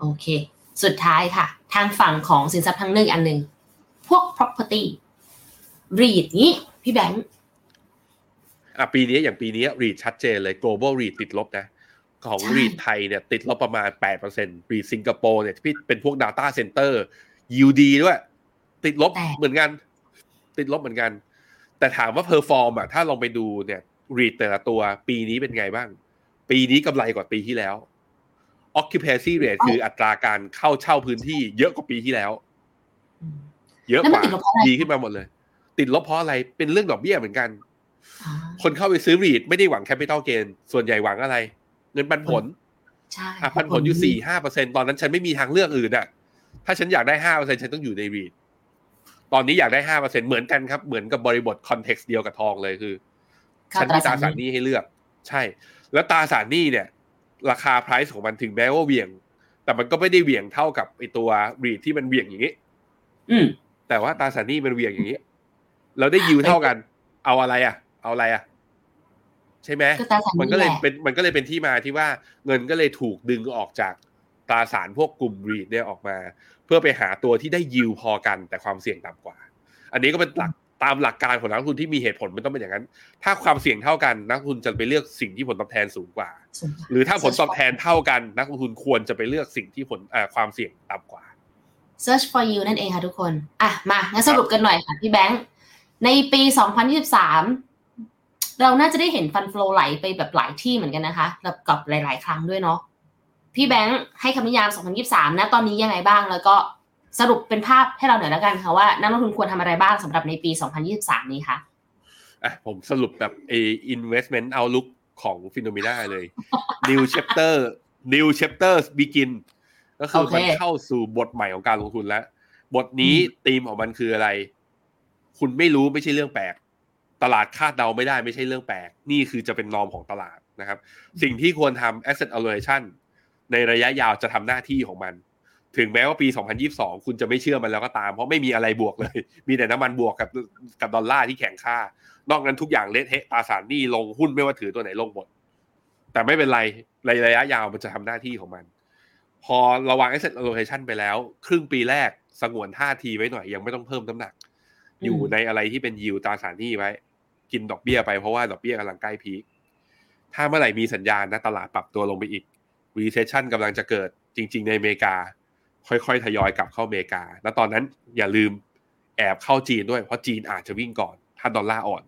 S1: โอเค สุดท้ายค่ะ ทางฝั่งของสินทรัพย์ทางเลือกอันหนึ่งพวก property REIT นี้ พี่แบงค์
S2: อะปีนี้อย่างปีนี้ REIT ชัดเจนเลย global REIT ติดลบนะ ของ REIT ไทยเนี่ยติดลบประมาณ 8% REIT สิงคโปร์เนี่ยที่เป็นพวก data center ยูดีด้วย ติดลบเหมือนกัน ติดลบเหมือนกัน แต่ถามว่า perform อะถ้าลองไปดูเนี่ยREIT แต่ละตัวปีนี้เป็นไงบ้าง ปีนี้กำไรกว่าปีที่แล้ว occupancy rate คืออัตราการเข้าเช่าพื้นที่เยอะกว่าปีที่แล้ว เยอะกว่าดีขึ้นมาหมดเลย ติดลบเพราะอะไรเป็นเรื่องดอกเบี้ยเหมือนกัน คนเข้าไปซื้อ REIT ไม่ได้หวัง capital gain ส่วนใหญ่หวังอะไร เงินปันผล
S1: ใช่
S2: ปันผลอยู่สี่ห้าเปอร์เซ็นตอนนั้นฉันไม่มีทางเลือกอื่นอะ ถ้าฉันอยากได้ห้าเปอร์เซ็นฉันต้องอยู่ใน REITตอนนี้อยากได้ห้าเปอร์เซ็นเหมือนกันครับ เหมือนกับบริบท context เดียวกับทองเลยคือ ฉันมีตราสารหนี้ให้เลือก ใช่ แล้วตราสารหนี้เนี่ย ราคา price ของมันถึงแม้ว่าเหวี่ยง แต่มันก็ไม่ได้เหวี่ยงเท่ากับไอตัว REIT ที่มันเหวี่ยงอย่างนี้
S1: อืม
S2: แต่ว่าตราสารหนี้มันเหวี่ยงอย่างนี้ เราได้ยิวเท่ากัน เอาอะไรอะ เอาอะไรอะ ใช่ไหมมันก็เลยเป็นมันก็เลยเป็นที่มาที่ว่าเงินก็เลยถูกดึงออกจากตราสารพวกกลุ่มรีดเนี่ยออกมา เพื่อไปหาตัวที่ได้ยิวพอกันแต่ความเสี่ยงต่ำกว่า อันนี้ก็เป็นหลักตามหลักการของนักทุนที่มีเหตุผลมันต้องเป็นอย่างนั้น ถ้าความเสี่ยงเท่ากันนักทุนจะไปเลือกสิ่งที่ผลตอบแทนสูงกว่า หรือถ้าผลตอบแทนเท่ากันนักลงทุนควรจะไปเลือกสิ่งที่ผลความเสี่ยงต่ำกว่า
S1: search for you นั่นเองค่ะทุกคน อะ มางั้นสรุปกันหน่อยค่ะพี่แบงค์ ในปี 2023 เราน่าจะได้เห็นฟันฟลอไหลไปแบบหลายที่เหมือนกันนะคะแบบกับหลาย ๆ ครั้งด้วยเนาะพี่แบงค์ให้คำนิยาม 2023 นะตอนนี้ยังไงบ้าง แล้วก็สรุปเป็นภาพให้เราหน่อยแล้วกันค่ะว่านักลงทุนควรทำอะไรบ้างสำหรับในปี 2023 นี้ค่ะ
S2: อะผมสรุปแบบเอ investment outlook ของฟิโนเมนาเลย new chapter new chapter begin ก็คือ
S1: โอเค
S2: มันเข้าสู่บทใหม่ของการลงทุนแล้ว บทนี้ธีมของมันคืออะไร คุณไม่รู้ไม่ใช่เรื่องแปลก ตลาดคาดเดาไม่ได้ไม่ใช่เรื่องแปลก นี่คือจะเป็นนอมของตลาดนะครับ สิ่งที่ควรทำ asset allocation ในระยะยาวจะทำหน้าที่ของมัน ถึงแม้ว่าปี 2022 คุณจะไม่เชื่อมันแล้วก็ตาม เพราะไม่มีอะไรบวกเลย มีแต่น้ำมันบวกกับกับดอลลาร์ที่แข็งค่า นอกนั้นทุกอย่างเละเทะตราสารหนี้ลงหุ้นไม่ว่าถือตัวไหนลงหมด แต่ไม่เป็นไรในระยะยาวมันจะทำหน้าที่ของมัน พอระวัง asset allocation ไปแล้ว ครึ่งปีแรกสงวนท่าทีไว้หน่อยยังไม่ต้องเพิ่มน้ำหนัก อยู่ในอะไรที่เป็นยิวตราสารหนี้ไว้ กินดอกเบี้ยไปเพราะว่าดอกเบี้ยกำลังใกล้พีคถ้าเมื่อไหร่มีสัญญาณนะตลาดปรับตัวลงไปอีก recession กำลังจะเกิดจริง ๆ ในอเมริกา ค่อยๆ ทยอยกลับเข้าอเมริกา แล้วตอนนั้นอย่าลืมแอบเข้าจีนด้วย เพราะจีนอาจจะวิ่งก่อน ถ้าดอลลาร์อ่อน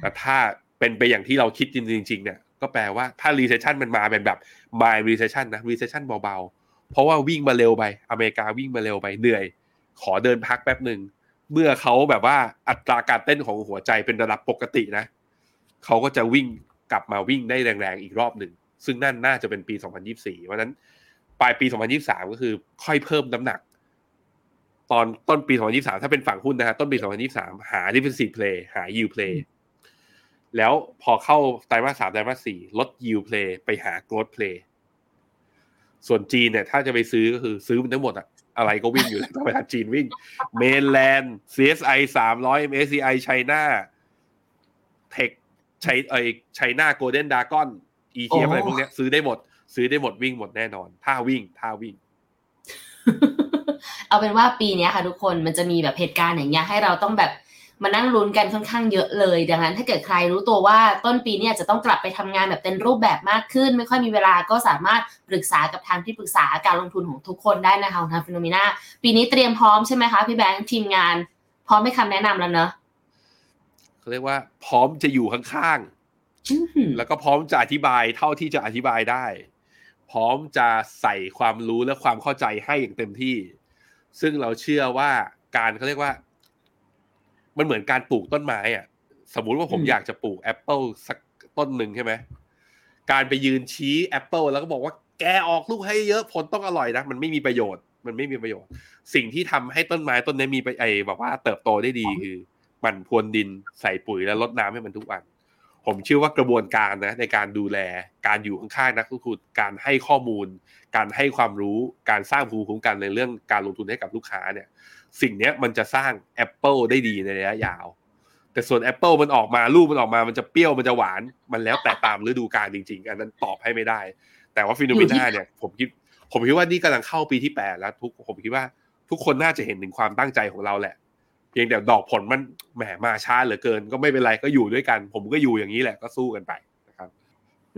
S2: แต่ถ้าเป็นไปอย่างที่เราคิดจริง ๆ เนี่ย ก็แปลว่าถ้า recession มันมาเป็นแบบ mild recession นะ recession เบาๆ เพราะว่าวิ่งมาเร็วไป อเมริกาวิ่งมาเร็วไปเหนื่อย ขอเดินพักแป๊บหนึ่ง เมื่อเขาแบบว่าอัตราการเต้นของหัวใจเป็นระดับปกตินะเขาก็จะวิ่งกลับมาวิ่งได้แรงๆอีกรอบหนึ่ง ซึ่งนั่นน่าจะเป็นปี 2024 เพราะนั้นปลายปี 2023 ก็คือค่อยเพิ่มน้ำหนัก ตอนต้นปี 2023 ถ้าเป็นฝั่งหุ้นนะฮะต้นปี 2023 หา defensive play หา yield play แล้วพอเข้าไตรมาสสามไตรมาสสี่ลด yield play ไปหา growth play ส่วนจีนเนี่ยถ้าจะไปซื้อก็คือซื้อมันทั้งหมดอะ อะไรก็วิ่งอยู่แล้วต้องไปหาจีนวิ่งเมนแลนด์ CSI 300 MSCI China Tech ไชไอ China Golden Dragon ETF อะไรพวกเนี้ยซื้อได้หมด ซื้อได้หมดวิ่งหมดแน่นอน ถ้าวิ่งถ้าวิ่ง
S1: เอาเป็นว่าปีเนี้ยค่ะทุกคนมันจะมีแบบเหตุการณ์อย่างเงี้ยให้เราต้องแบบ มานั่งลุ้นกันค่อนข้างเยอะเลย ดังนั้นถ้าเกิดใครรู้ตัวว่าต้นปีเนี้จะต้องกลับไปทำงานแบบเต็มรูปแบบมากขึ้น ไม่ค่อยมีเวลาก็สามารถปรึกษากับทางที่ปรึกษาการลงทุนของทุกคนได้นะคะของทาง Finnomena ปีนี้เตรียมพร้อมใช่ไหมคะพี่แบงค์ทีมงาน พร้อมให้คำแนะนำแล้วเนอะ
S2: เขาเรียกว่า พร้อมจะอยู่ข้างๆ
S1: อื้อหือ
S2: แล้วก็พร้อมจะอธิบายเท่าที่จะอธิบายได้ พร้อมจะใส่ความรู้และความเข้าใจให้อย่างเต็มที่ ซึ่งเราเชื่อว่าการเขาเรียกว่า มันเหมือนการปลูกต้นไม้อะ สมมุติว่าผมอยากจะปลูกแอปเปิลสักต้นหนึ่งใช่ไหมการไปยืนชี้แอปเปิลแล้วก็บอกว่าแกออกลูกให้เยอะผลต้องอร่อยนะมันไม่มีประโยชน์ มันไม่มีประโยชน์ สิ่งที่ทำให้ต้นไม้ต้นนี้มีไปไอแบบว่าเติบโตได้ดีคือหมันพรวนดินใส่ปุ๋ยแล้วรดน้ำให้มันทุกวัน ผมเชื่อว่ากระบวนการนะ ในการดูแลการอยู่ข้างๆนักลงทุนการให้ข้อมูล การให้ความรู้การสร้างภูมิคุ้มกันในเรื่องการลงทุนให้กับลูกค้าเนี่ย สิ่งเนี้ยมันจะสร้าง Apple ได้ดีในระยะยาว แต่ส่วน Apple มันออกมาลูกมันออกมามันจะเปรี้ยวมันจะหวาน มันแล้วแต่ตามฤดูกาลจริง ๆ อันนั้นตอบให้ไม่ได้ แต่ว่า Finnomena เนี่ยผมคิดผมคิดว่านี่กำลังเข้าปีที่แปดแล้วทุกผมคิดว่าทุกคนน่าจะเห็นถึงความตั้งใจของเราแหละ เพียงแต่ดอกผลมันแหมมาช้าเหลือเกิน ก็ไม่เป็นไรก็อยู่ด้วยกัน ผมก็อยู่อย่างนี้แหละก็สู้กันไปนะครับ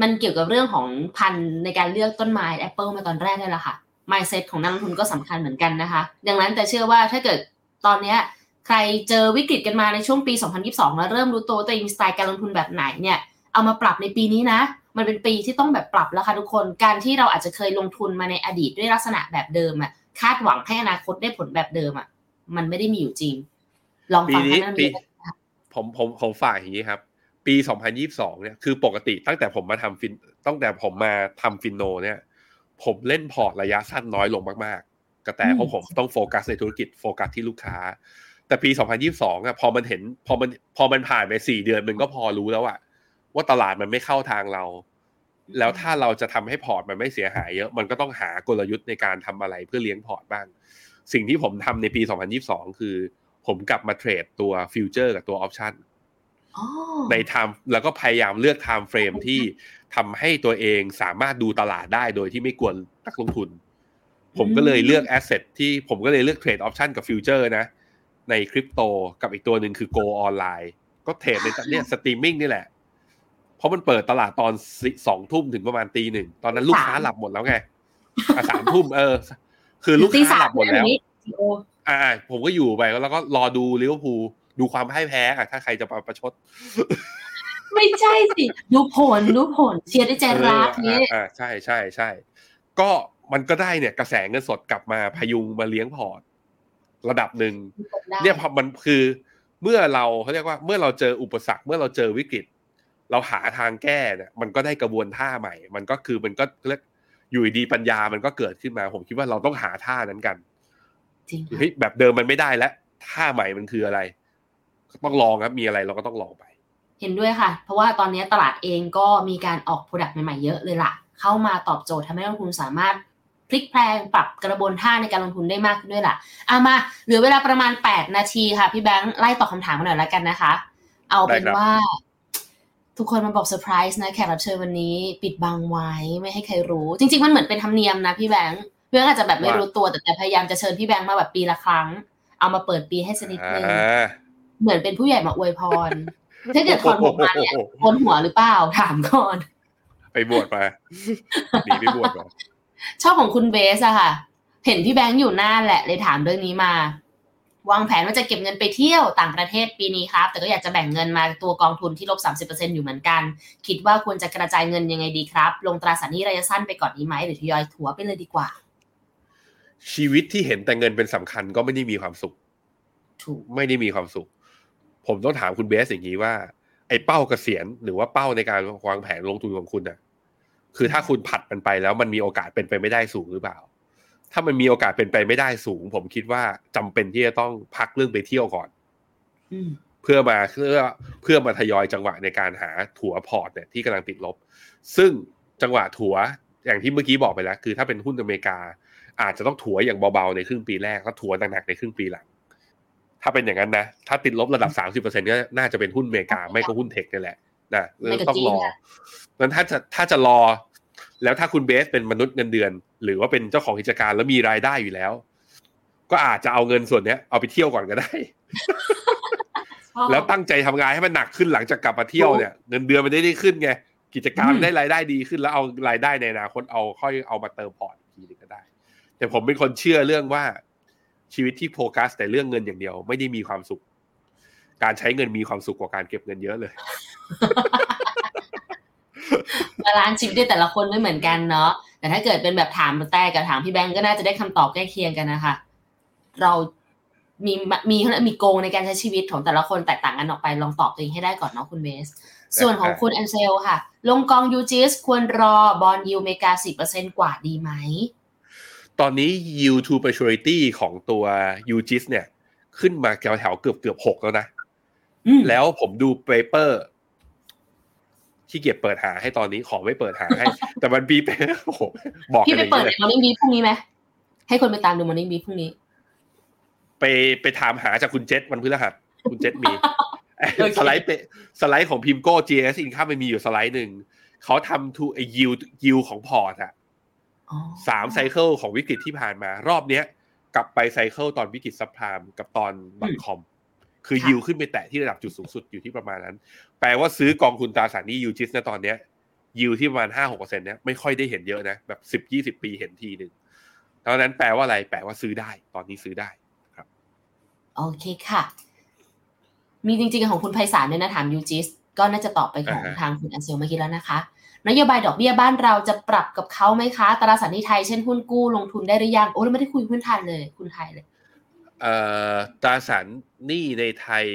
S1: มันเกี่ยวกับเรื่องของพันธุ์ในการเลือกต้นไม้แอปเปิลมาตอนแรกนี่แหละค่ะ mindset ของนักลงทุนก็สำคัญเหมือนกันนะคะ ดังนั้นแต่เชื่อว่าถ้าเกิดตอนเนี้ยใครเจอวิกฤตกันมาในช่วงปี 2022 แล้วเริ่มรู้ตัวว่าตัวเองมีสไตล์การลงทุนแบบไหนเนี่ยเอามาปรับในปีนี้นะ มันเป็นปีที่ต้องแบบปรับแล้วค่ะทุกคน การที่เราอาจจะเคยลงทุนมาในอดีตด้วยลักษณะแบบเดิมอะคาดหวังให้อนาคตได้ผลแบบเดิมอะมันไม่ได้มีอยู่จริง ลองฟัง
S2: ปีนี้
S1: ท่านนั้น
S2: ปี
S1: ดูนะคะ
S2: ผมผมผมฝากอย่างนี้ครับ ปี 2022 เนี่ยคือปกติตั้งแต่ผมมาทำฟินตั้งแต่ผมมาทำ Finno เนี่ย ผมเล่นพอร์ตระยะสั้นน้อยลงมากๆ ก็แต่เพราะผมต้องโฟกัสในธุรกิจโฟกัสที่ลูกค้า แต่ปี 2022อะพอมันเห็นพอมันพอมันผ่านไปสี่เดือนมันก็พอรู้แล้วอะว่าตลาดมันไม่เข้าทางเรา แล้วถ้าเราจะทำให้พอร์ตมันไม่เสียหายเยอะ มันก็ต้องหากลยุทธ์ในการทำอะไรเพื่อเลี้ยงพอร์ตบ้าง สิ่งที่ผมทำในปี 2022 คือ ผมกลับมา trade ตัว future กับตัว optionอ๋
S1: อ
S2: night time แล้วก็พยายามเลือก time frame ที่ ทำให้ตัวเองสามารถดูตลาดได้โดยที่ไม่กวนนักลงทุน ผมก็เลยเลือก asset ที่ผมก็เลยเลือก trade option กับ future นะ ในคริปโตกับอีกตัวหนึ่งคือ Go ออนไลน์ก็เทรดในเนี่ยสตรีมมิ่งนี่แหละ เพราะมันเปิดตลาดตอนสองทุ่มถึงประมาณตีหนึ่ง ตอนนั้นลูกค้าหลับหมดแล้วไงอะสามทุ่มเออ คือตีสามลูกค้า
S1: สา
S2: ห
S1: ม
S2: ลับหมดแล้ว
S1: นี้โอ้
S2: อ่า ผมก็อยู่ไปแล้วก็รอดูลิเวอร์พูลดูความพ่ายแพ้อะถ้าใครจะมาประชด
S1: ไม่ใช่สิ ดูผลดูผลเชียร์ด้วยใจรัก
S2: เออ
S1: นี่
S2: อ่าอ่าใช่ใช่ใช่ก็มันก็ได้เนี่ยกระแสเงินสดกลับมาพยุงมาเลี้ยงพอร์ตระดับหนึ่ง
S1: ได้
S2: เนี่ยพอมันคือเมื่อเราเขาเรียกว่าเมื่อเราเจออุปสรรค เมื่อเราเจอวิกฤต เราหาทางแก้เนี่ยมันก็ได้กระบวนท่าใหม่ มันก็คือมันก็เรียกอยู่ดีปัญญามันก็เกิดขึ้นมา ผมคิดว่าเราต้องหาท่านั้นกัน
S1: จริงค่ะ
S2: เฮ้ยแบบเดิมมันไม่ได้แล้วท่าใหม่มันคืออะไร ต้องลองครับมีอะไรเราก็ต้องลองไป
S1: เห็นด้วยค่ะ เพราะว่าตอนนี้ตลาดเองก็มีการออกโปรดักต์ใหม่ๆเยอะเลยล่ะ เข้ามาตอบโจทย์ทำให้นักลงทุนสามารถพลิกแพลงปรับกระบวนท่าในการลงทุนได้มากขึ้นด้วยล่ะเอามาเหลือเวลาประมาณ 8 นาทีค่ะ พี่แบงค์ไล่ตอบคำถามมาหน่อยแล้วกันนะคะ เอาเป็น
S2: ได้ครับ
S1: ว่า ทุกคนมาบอกเซอร์ไพรส์นะแขกรับเชิญวันนี้ ปิดบังไว้ไม่ให้ใครรู้ จริง ๆ มันเหมือนเป็นธรรมเนียมนะพี่แบงค์พี่แบงค์อาจจะแบบไม่รู้ตัวแต่แต่พยายามจะเชิญพี่แบงค์มาแบบปีละครั้ง เอามาเปิดปีให้สักนิดนึง
S2: อ่า
S1: เหมือนเป็นผู้ใหญ่มาอวยพร ถ้าเกิดถอนผมมาเนี่ยโกนหัวหรือเปล่าถามก่อน
S2: ไปบวชมาหนีไปบวชมา
S1: ชอบของคุณเบสอะค่ะ เห็นพี่แบงค์อยู่หน้าแหละ เลยถามเรื่องนี้มา วางแผนว่าจะเก็บเงินไปเที่ยวต่างประเทศปีนี้ครับ แต่ก็อยากจะแบ่งเงินมาตัวกองทุนที่ลบ 30%อยู่เหมือนกัน คิดว่าควรจะกระจายเงินยังไงดีครับ ลงตราสารหนี้ระยะสั้นไปก่อนดีไหมหรือทยอยถัวไปเลยดีกว่า
S2: ชีวิตที่เห็นแต่เงินเป็นสำคัญก็ไม่ได้มีความสุข
S1: ถูก
S2: ไม่ได้มีความสุข ผมต้องถามคุณเบสอย่างนี้ว่า ไอ้เป้าเกษียณหรือว่าเป้าในการวางแผนลงทุนของคุณน่ะคือถ้าคุณผัดมันไปแล้วมันมีโอกาสเป็นไปไม่ได้สูงหรือเปล่า ถ้ามันมีโอกาสเป็นไปไม่ได้สูง ผมคิดว่าจำเป็นที่จะต้องพักเรื่องไปเที่ยวก่อน
S1: อืม
S2: เพื่อมาเพื่อเพื่อมาทยอยจังหวะในการหาถัวพอร์ตเนี่ยที่กำลังติดลบ ซึ่งจังหวะถัวอย่างที่เมื่อกี้บอกไปแล้ว คือถ้าเป็นหุ้นอเมริกา อาจจะต้องถัวอย่างเบาๆในครึ่งปีแรกแล้วถัวหนักๆในครึ่งปีหลัง ถ้าเป็นอย่างนั้นนะ ถ้าติดลบระดับ 30%ก็น่าจะเป็นหุ้นอเมริกา ไม่ก็หุ้นเทคนี่แหละนะต้องรอนั้นถ้าจะถ้าจะรอ แล้วถ้าคุณเบสเป็นมนุษย์เงินเดือน หรือว่าเป็นเจ้าของกิจการแล้วมีรายได้อยู่แล้ว ก็อาจจะเอาเงินส่วนเนี้ยเอาไปเที่ยวก่อนก็ได้
S1: ชอบ
S2: แล้วตั้งใจทำงานให้มันหนักขึ้นหลังจากกลับมาเที่ยวเนี่ยเงินเดือนมันได้ได้ขึ้นไงกิจการ
S1: อืม
S2: ได้รายได้ดีขึ้นแล้วเอารายได้ในอนาคตเอาค่อยเอามาเติมพอร์ตอีกทีหนึงก็ได้ แต่ผมเป็นคนเชื่อเรื่องว่า ชีวิตที่โฟกัสแต่เรื่องเงินอย่างเดียว ไม่ได้มีความสุข การใช้เงินมีความสุขกว่าการเก็บเงินเยอะเลย
S1: balance ชีวิตด้วยแต่ละคนไม่เหมือนกันเนาะแต่ถ้าเกิดเป็นแบบถามแต่กับถามพี่แบงก์ก็น่าจะได้คำตอบใกล้เคียงกันนะคะเรามีมีมีโกงในการใช้ชีวิตของแต่ละคนแตกต่างกันออกไปลองตอบตัวเองให้ได้ก่อนเนาะคุณเบสส่วนของคุณแอนเซลค่ะ ลงกอง UGIS ควรรอ bond yield เมกาสิบเปอร์เซ็นกว่าดีไหม
S2: ตอนนี้ yield to maturity ของตัว UGIS เนี่ย ขึ้นมาแถวแถวๆเกือบเกือบหกแล้วนะ
S1: อืม
S2: แล้วผมดู paperที่เกียจเปิดหาให้ตอนนี้ขอไม่เปิดหาให้ แต่มันบีเปโอ้โหบอก
S1: พี่
S2: กัน
S1: ไป
S2: อย่าง
S1: เปิด
S2: นี้เลย
S1: ในมอร์นิ่งบีพรุ่งนี้ไหมให้คนไปตามดูมอร์นิ่งบีพรุ่งนี้
S2: ไปไปถามหาจากคุณเจษวันพฤหัสคุณเจษมี
S1: โอเค
S2: สไลด์เปสไลด์ของพิมโก้ GS Income มันมีอยู่สไลด์หนึ่งเขาทำ to a yield yield ของพอร์ตอะ
S1: อ๋อ
S2: สามไซเคิลของวิกฤตที่ผ่านมา รอบเนี้ย กลับไปไซเคิลตอนวิกฤตซับพลามกับตอนดอทคอม คือ
S1: ค่ะ
S2: ยิวขึ้นไปแตะที่ระดับจุดสูงสุดอยู่ที่ประมาณนั้น แปลว่าซื้อกองทุนตราสารหนี้ยูจิสนะตอนเนี้ยยิวที่ประมาณห้าหกเปอร์เซ็นต์เนี้ยไม่ค่อยได้เห็นเยอะนะ แบบสิบยี่สิบปีเห็นทีหนึ่งเพราะฉะนั้นแปลว่าอะไร แปลว่าซื้อได้ ตอนนี้ซื้อได้
S1: โอเคค่ะ มีจริงๆของคุณไพศาลด้วยนะถามยูจิส ก็น่าจะตอบไปของ
S2: อ่าฮะ
S1: ทางคุณอันเซลเมื่อกี้แล้วนะคะ นโยบายดอกเบี้ยบ้านเราจะปรับกับเขาไหมคะตราสารหนี้ไทยเช่นหุ้นกู้ลงทุนได้หรือยังโอ้เราไม่ได้คุยพื้นฐานเลย คุณไทยเลย
S2: เอ่อตราสารหนี้ในไทย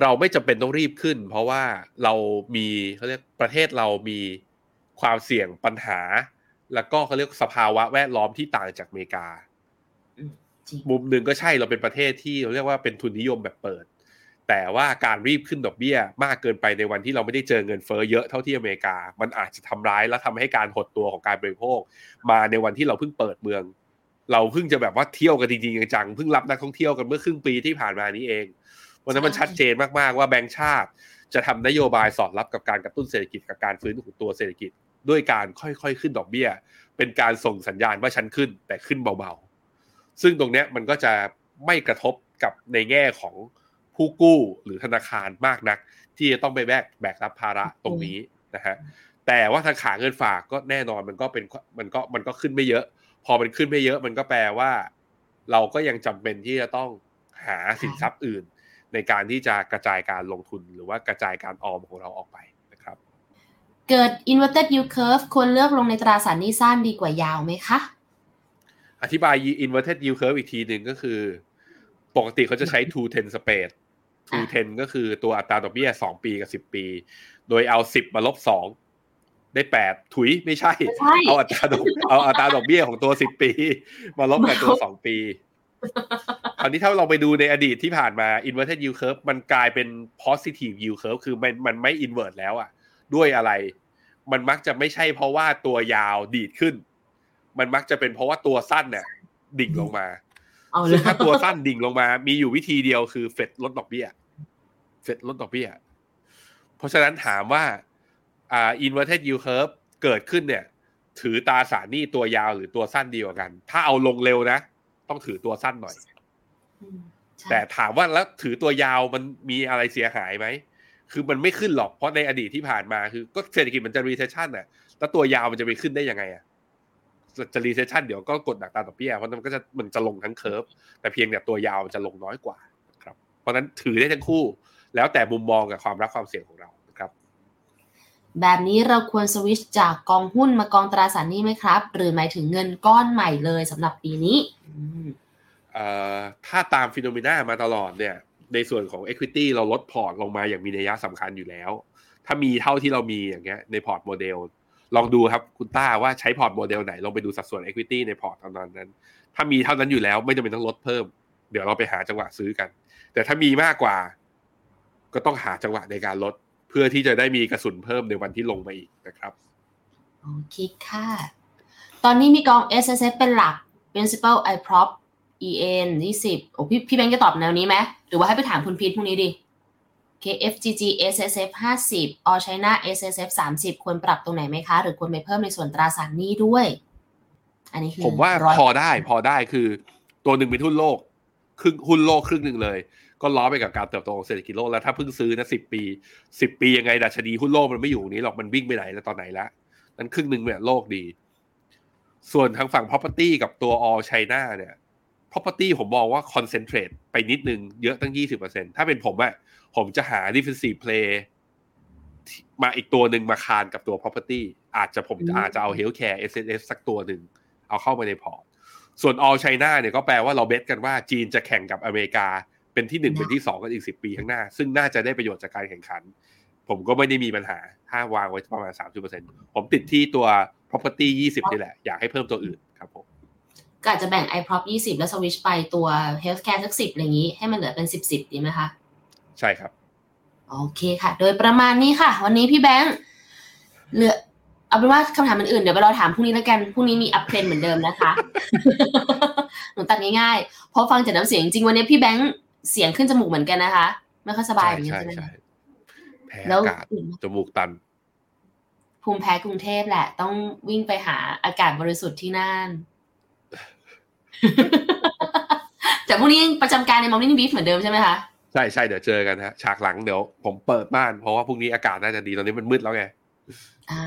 S2: เราไม่จำเป็นต้องรีบขึ้น เพราะว่าเรามีเขาเรียกประเทศเรามีความเสี่ยงปัญหา แล้วก็เขาเรียกสภาวะแวดล้อมที่ต่างจากอเมริกา
S1: จริง
S2: มุมหนึ่งก็ใช่เราเป็นประเทศที่เราเรียกว่าเป็นทุนนิยมแบบเปิด แต่ว่าการรีบขึ้นดอกเบี้ยมากเกินไปในวันที่เราไม่ได้เจอเงินเฟ้อเยอะเท่าที่อเมริกา มันอาจจะทำร้ายและทำให้การหดตัวของการบริโภค มาในวันที่เราเพิ่งเปิดเมือง เราเพิ่งจะแบบว่าเที่ยวกันจริงๆจังๆเพิ่งรับนักท่องเที่ยวกันเมื่อครึ่งปีที่ผ่านมานี้เองวันนั้นมันชัดเจนมากๆว่าแบงก์ชาติ จะทำนโยบายสอดรับกับการกระตุ้นเศรษฐกิจกับการฟื้นของตัวเศรษฐกิจ ด้วยการค่อยๆขึ้นดอกเบี้ย เป็นการส่งสัญญาณว่าฉันขึ้นแต่ขึ้นเบาๆ ซึ่งตรงเนี้ยมันก็จะไม่กระทบกับในแง่ของ ผู้กู้หรือธนาคารมากนัก ที่จะต้องไปแบกแบกรับภาระตรงนี้นะฮะแต่ว่าทางขาเงินฝากก็แน่นอนมันก็เป็นมันก็มันก็ขึ้นไม่เยอะ พอมันขึ้นไม่เยอะ มันก็แปลว่า เราก็ยังจำเป็นที่จะต้องหาสินทรัพย์อื่น ในการที่จะกระจายการลงทุนหรือว่ากระจายการออมของเราออกไปนะครับ
S1: เกิด inverted yield curve ควรเลือกลงในตราสารหนี้สั้นดีกว่ายาวไหมคะ
S2: อธิบาย inverted yield curve อีกทีหนึ่งก็คือ ปกติเขาจะใช้ two ten spread two ten ก็คือตัวอัตราดอกเบี้ยสองปีกับสิบปี โดยเอาสิบมาลบสองได้แปดถุยไม่ใช่
S1: ไม่ใช่
S2: เอาอัตราดอกเอาอัตราดอกเบี้ยของตัวสิบปี มาลบกับตัวสองปีคราวนี้ถ้าเราไปดูในอดีตที่ผ่านมา inverted yield curve มันกลายเป็น positive yield curve คือมันมันไม่ invert แล้วอะด้วยอะไร มันมักจะไม่ใช่เพราะว่าตัวยาวดีดขึ้น มันมักจะเป็นเพราะว่าตัวสั้นเนี่ยดิ่งลงมา
S1: เอาเล
S2: ซึ่
S1: ย
S2: งถ้าตัวสั้นดิ่งลงมา มีอยู่วิธีเดียวคือเฟดลดดอกเบี้ย เฟดลดดอกเบี้ย เพราะฉะนั้นถามว่าอ่า inverted yield curve เกิดขึ้นเนี่ย ถือตราสารหนี้ตัวยาวหรือตัวสั้นดีกว่ากัน ถ้าเอาลงเร็วนะ ต้องถือตัวสั้นหน่อย
S1: อืมใช่
S2: แต่ถามว่าแล้วถือตัวยาวมันมีอะไรเสียหายไหม คือมันไม่ขึ้นหรอก เพราะในอดีตที่ผ่านมาคือ ก็เศรษฐกิจมันจะ recession น่ะ แล้วตัวยาวมันจะไปขึ้นได้ยังไงอะ จะ recession เดี๋ยวก็กดอัตราดอกเบี้ยเพราะมันก็จะมันจะลงทั้ง curve แต่เพียงแต่ตัวยาวมันจะลงน้อยกว่าครับเพราะฉะนั้นถือได้ทั้งคู่ แล้วแต่มุมมองกับความรับความเสี่ยงของเรานะครับ
S1: แบบนี้เราควรสวิชจากกองหุ้นมากองตราสารหนี้ไหมครับ หรือหมายถึงเงินก้อนใหม่เลยสำหรับปีนี้อืม
S2: เอ่อถ้าตาม FINNOMENA มาตลอดเนี่ย ในส่วนของ Equity เราลดพอร์ตลงมาอย่างมีนัยสำคัญอยู่แล้ว ถ้ามีเท่าที่เรามีอย่างเงี้ยในพอร์ตโมเดล ลองดูครับคุณต้าว่าใช้พอร์ตโมเดลไหน ลองไปดูสัดส่วน Equity ในพอร์ตตอนนั้น ถ้ามีเท่านั้นอยู่แล้วไม่จำเป็นต้องลดเพิ่ม เดี๋ยวเราไปหาจังหวะซื้อกัน แต่ถ้ามีมากกว่า ก็ต้องหาจังหวะในการลด เพื่อที่จะได้มีกระสุนเพิ่มในวันที่ลงมาอีกนะครับ
S1: โอเคค่ะ ตอนนี้มีกอง SSF เป็นหลัก Principal I Prop E N 20โอ้พี่พี่แบงค์จะตอบแนวนี้ไหมหรือว่าให้ไปถามคุณพีทพรุ่งนี้ดิ K F G G S S F 50 All China S S F 30 ควรปรับตรงไหนไหมคะ หรือควรไปเพิ่มในส่วนตราสารหนี้ด้วย อันนี้คือ
S2: ผมว่า
S1: ร้ย
S2: พอได้พอได้คือตัวหนึ่งเป็นหุ้นโลกครึ่งหุ้นโลกครึ่งหนึ่งเลย ก็ล้อไปกับการเติบโตของเศรษฐกิจโลกแล้วถ้าเพิ่งซื้อนะสิบปีสิบปียังไงดัชนีหุ้นโลกมันไม่อยู่ตรงนี้หรอกมันวิ่งไปไหนแล้วตอนไหนแล้วนั้นครึ่งหนึ่งเนี่ยโลกดี ส่วนทางฝั่ง property กับตัว all China เนี่ย property ผมมองว่า concentrate ไปนิดนึงเยอะตั้ง 20%ถ้าเป็นผมอะผมจะหา defensive play ที่มาอีกตัวหนึ่งมาคานกับตัว property อาจจะผมอาจจะเอา healthcare S S สักตัวหนึ่งเอาเข้ามาในพอร์ตส่วน all China เนี่ยก็แปลว่าเราเบสกันว่าจีนจะแข่งกับอเมริกาเป็นที่หนึ่งเป็นที่สองกันอีกสิบปีข้างหน้า ซึ่งน่าจะได้ประโยชน์จากการแข่งขัน ผมก็ไม่ได้มีปัญหา ถ้าวางไว้ประมาณ30%ผมติดที่ตัว property 20นี่แหละ อยากให้เพิ่มตัวอื่นครับผม
S1: ก็อาจจะแบ่ง i Prop 20 แล้วสวิชไปตัว Healthcare สัก10อะไรอย่างนี้ ให้มันเหลือเป็น 10 10 ดีไหมคะ
S2: ใช่ครับ
S1: โอเคค่ะ โดยประมาณนี้ค่ะ วันนี้พี่แบงค์เหลือเอาเป็นว่าคำถามอื่นๆเดี๋ยวไปรอถามพรุ่งนี้แล้วกัน พรุ่งนี้มี Uptrend เหมือนเดิมนะคะ หนูตัดง่ายๆ เพราะฟังจากน้ำเสียงจริงๆวันนี้พี่แบงค์เสียงขึ้นจมูกเหมือนกันนะคะ ไม่ค่อยสบาย
S2: ใช่
S1: เหมือนกัน
S2: ใช่
S1: ใช่ไหม
S2: ใช่แพ้
S1: แล้ว
S2: อากาศจมูกตัน
S1: ภูมิแพ้กรุงเทพแหละ ต้องวิ่งไปหาอากาศบริสุทธิ์ที่นั่น แต่พรุ่งนี้ยังประจำการใน Morning Brief เหมือนเดิมใช่ไหมคะ
S2: ใช่ใช่เดี๋ยวเจอกันฮะฉากหลังเดี๋ยวผมเปิดบ้านเพราะว่าพรุ่งนี้อากาศน่าจะดีตอนนี้มันมืดแล้วไง
S1: อ่า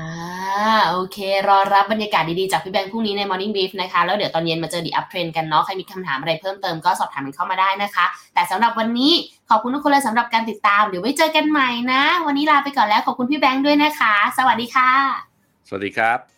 S1: โอเค รอรับบรรยากาศดีๆ จากพี่แบงค์พรุ่งนี้ใน Morning Brief นะคะ แล้วเดี๋ยวตอนเย็นมาเจอ The Uptrend กันเนาะ ใครมีคำถามอะไรเพิ่มเติมก็สอบถามกันเข้ามาได้นะคะ แต่สำหรับวันนี้ขอบคุณทุกคนเลยสำหรับการติดตาม เดี๋ยวไว้เจอกันใหม่นะ วันนี้ลาไปก่อนแล้วขอบคุณพี่แบงค์ด้วยนะคะ สวัสดีค่ะ
S2: สวัสดีครับ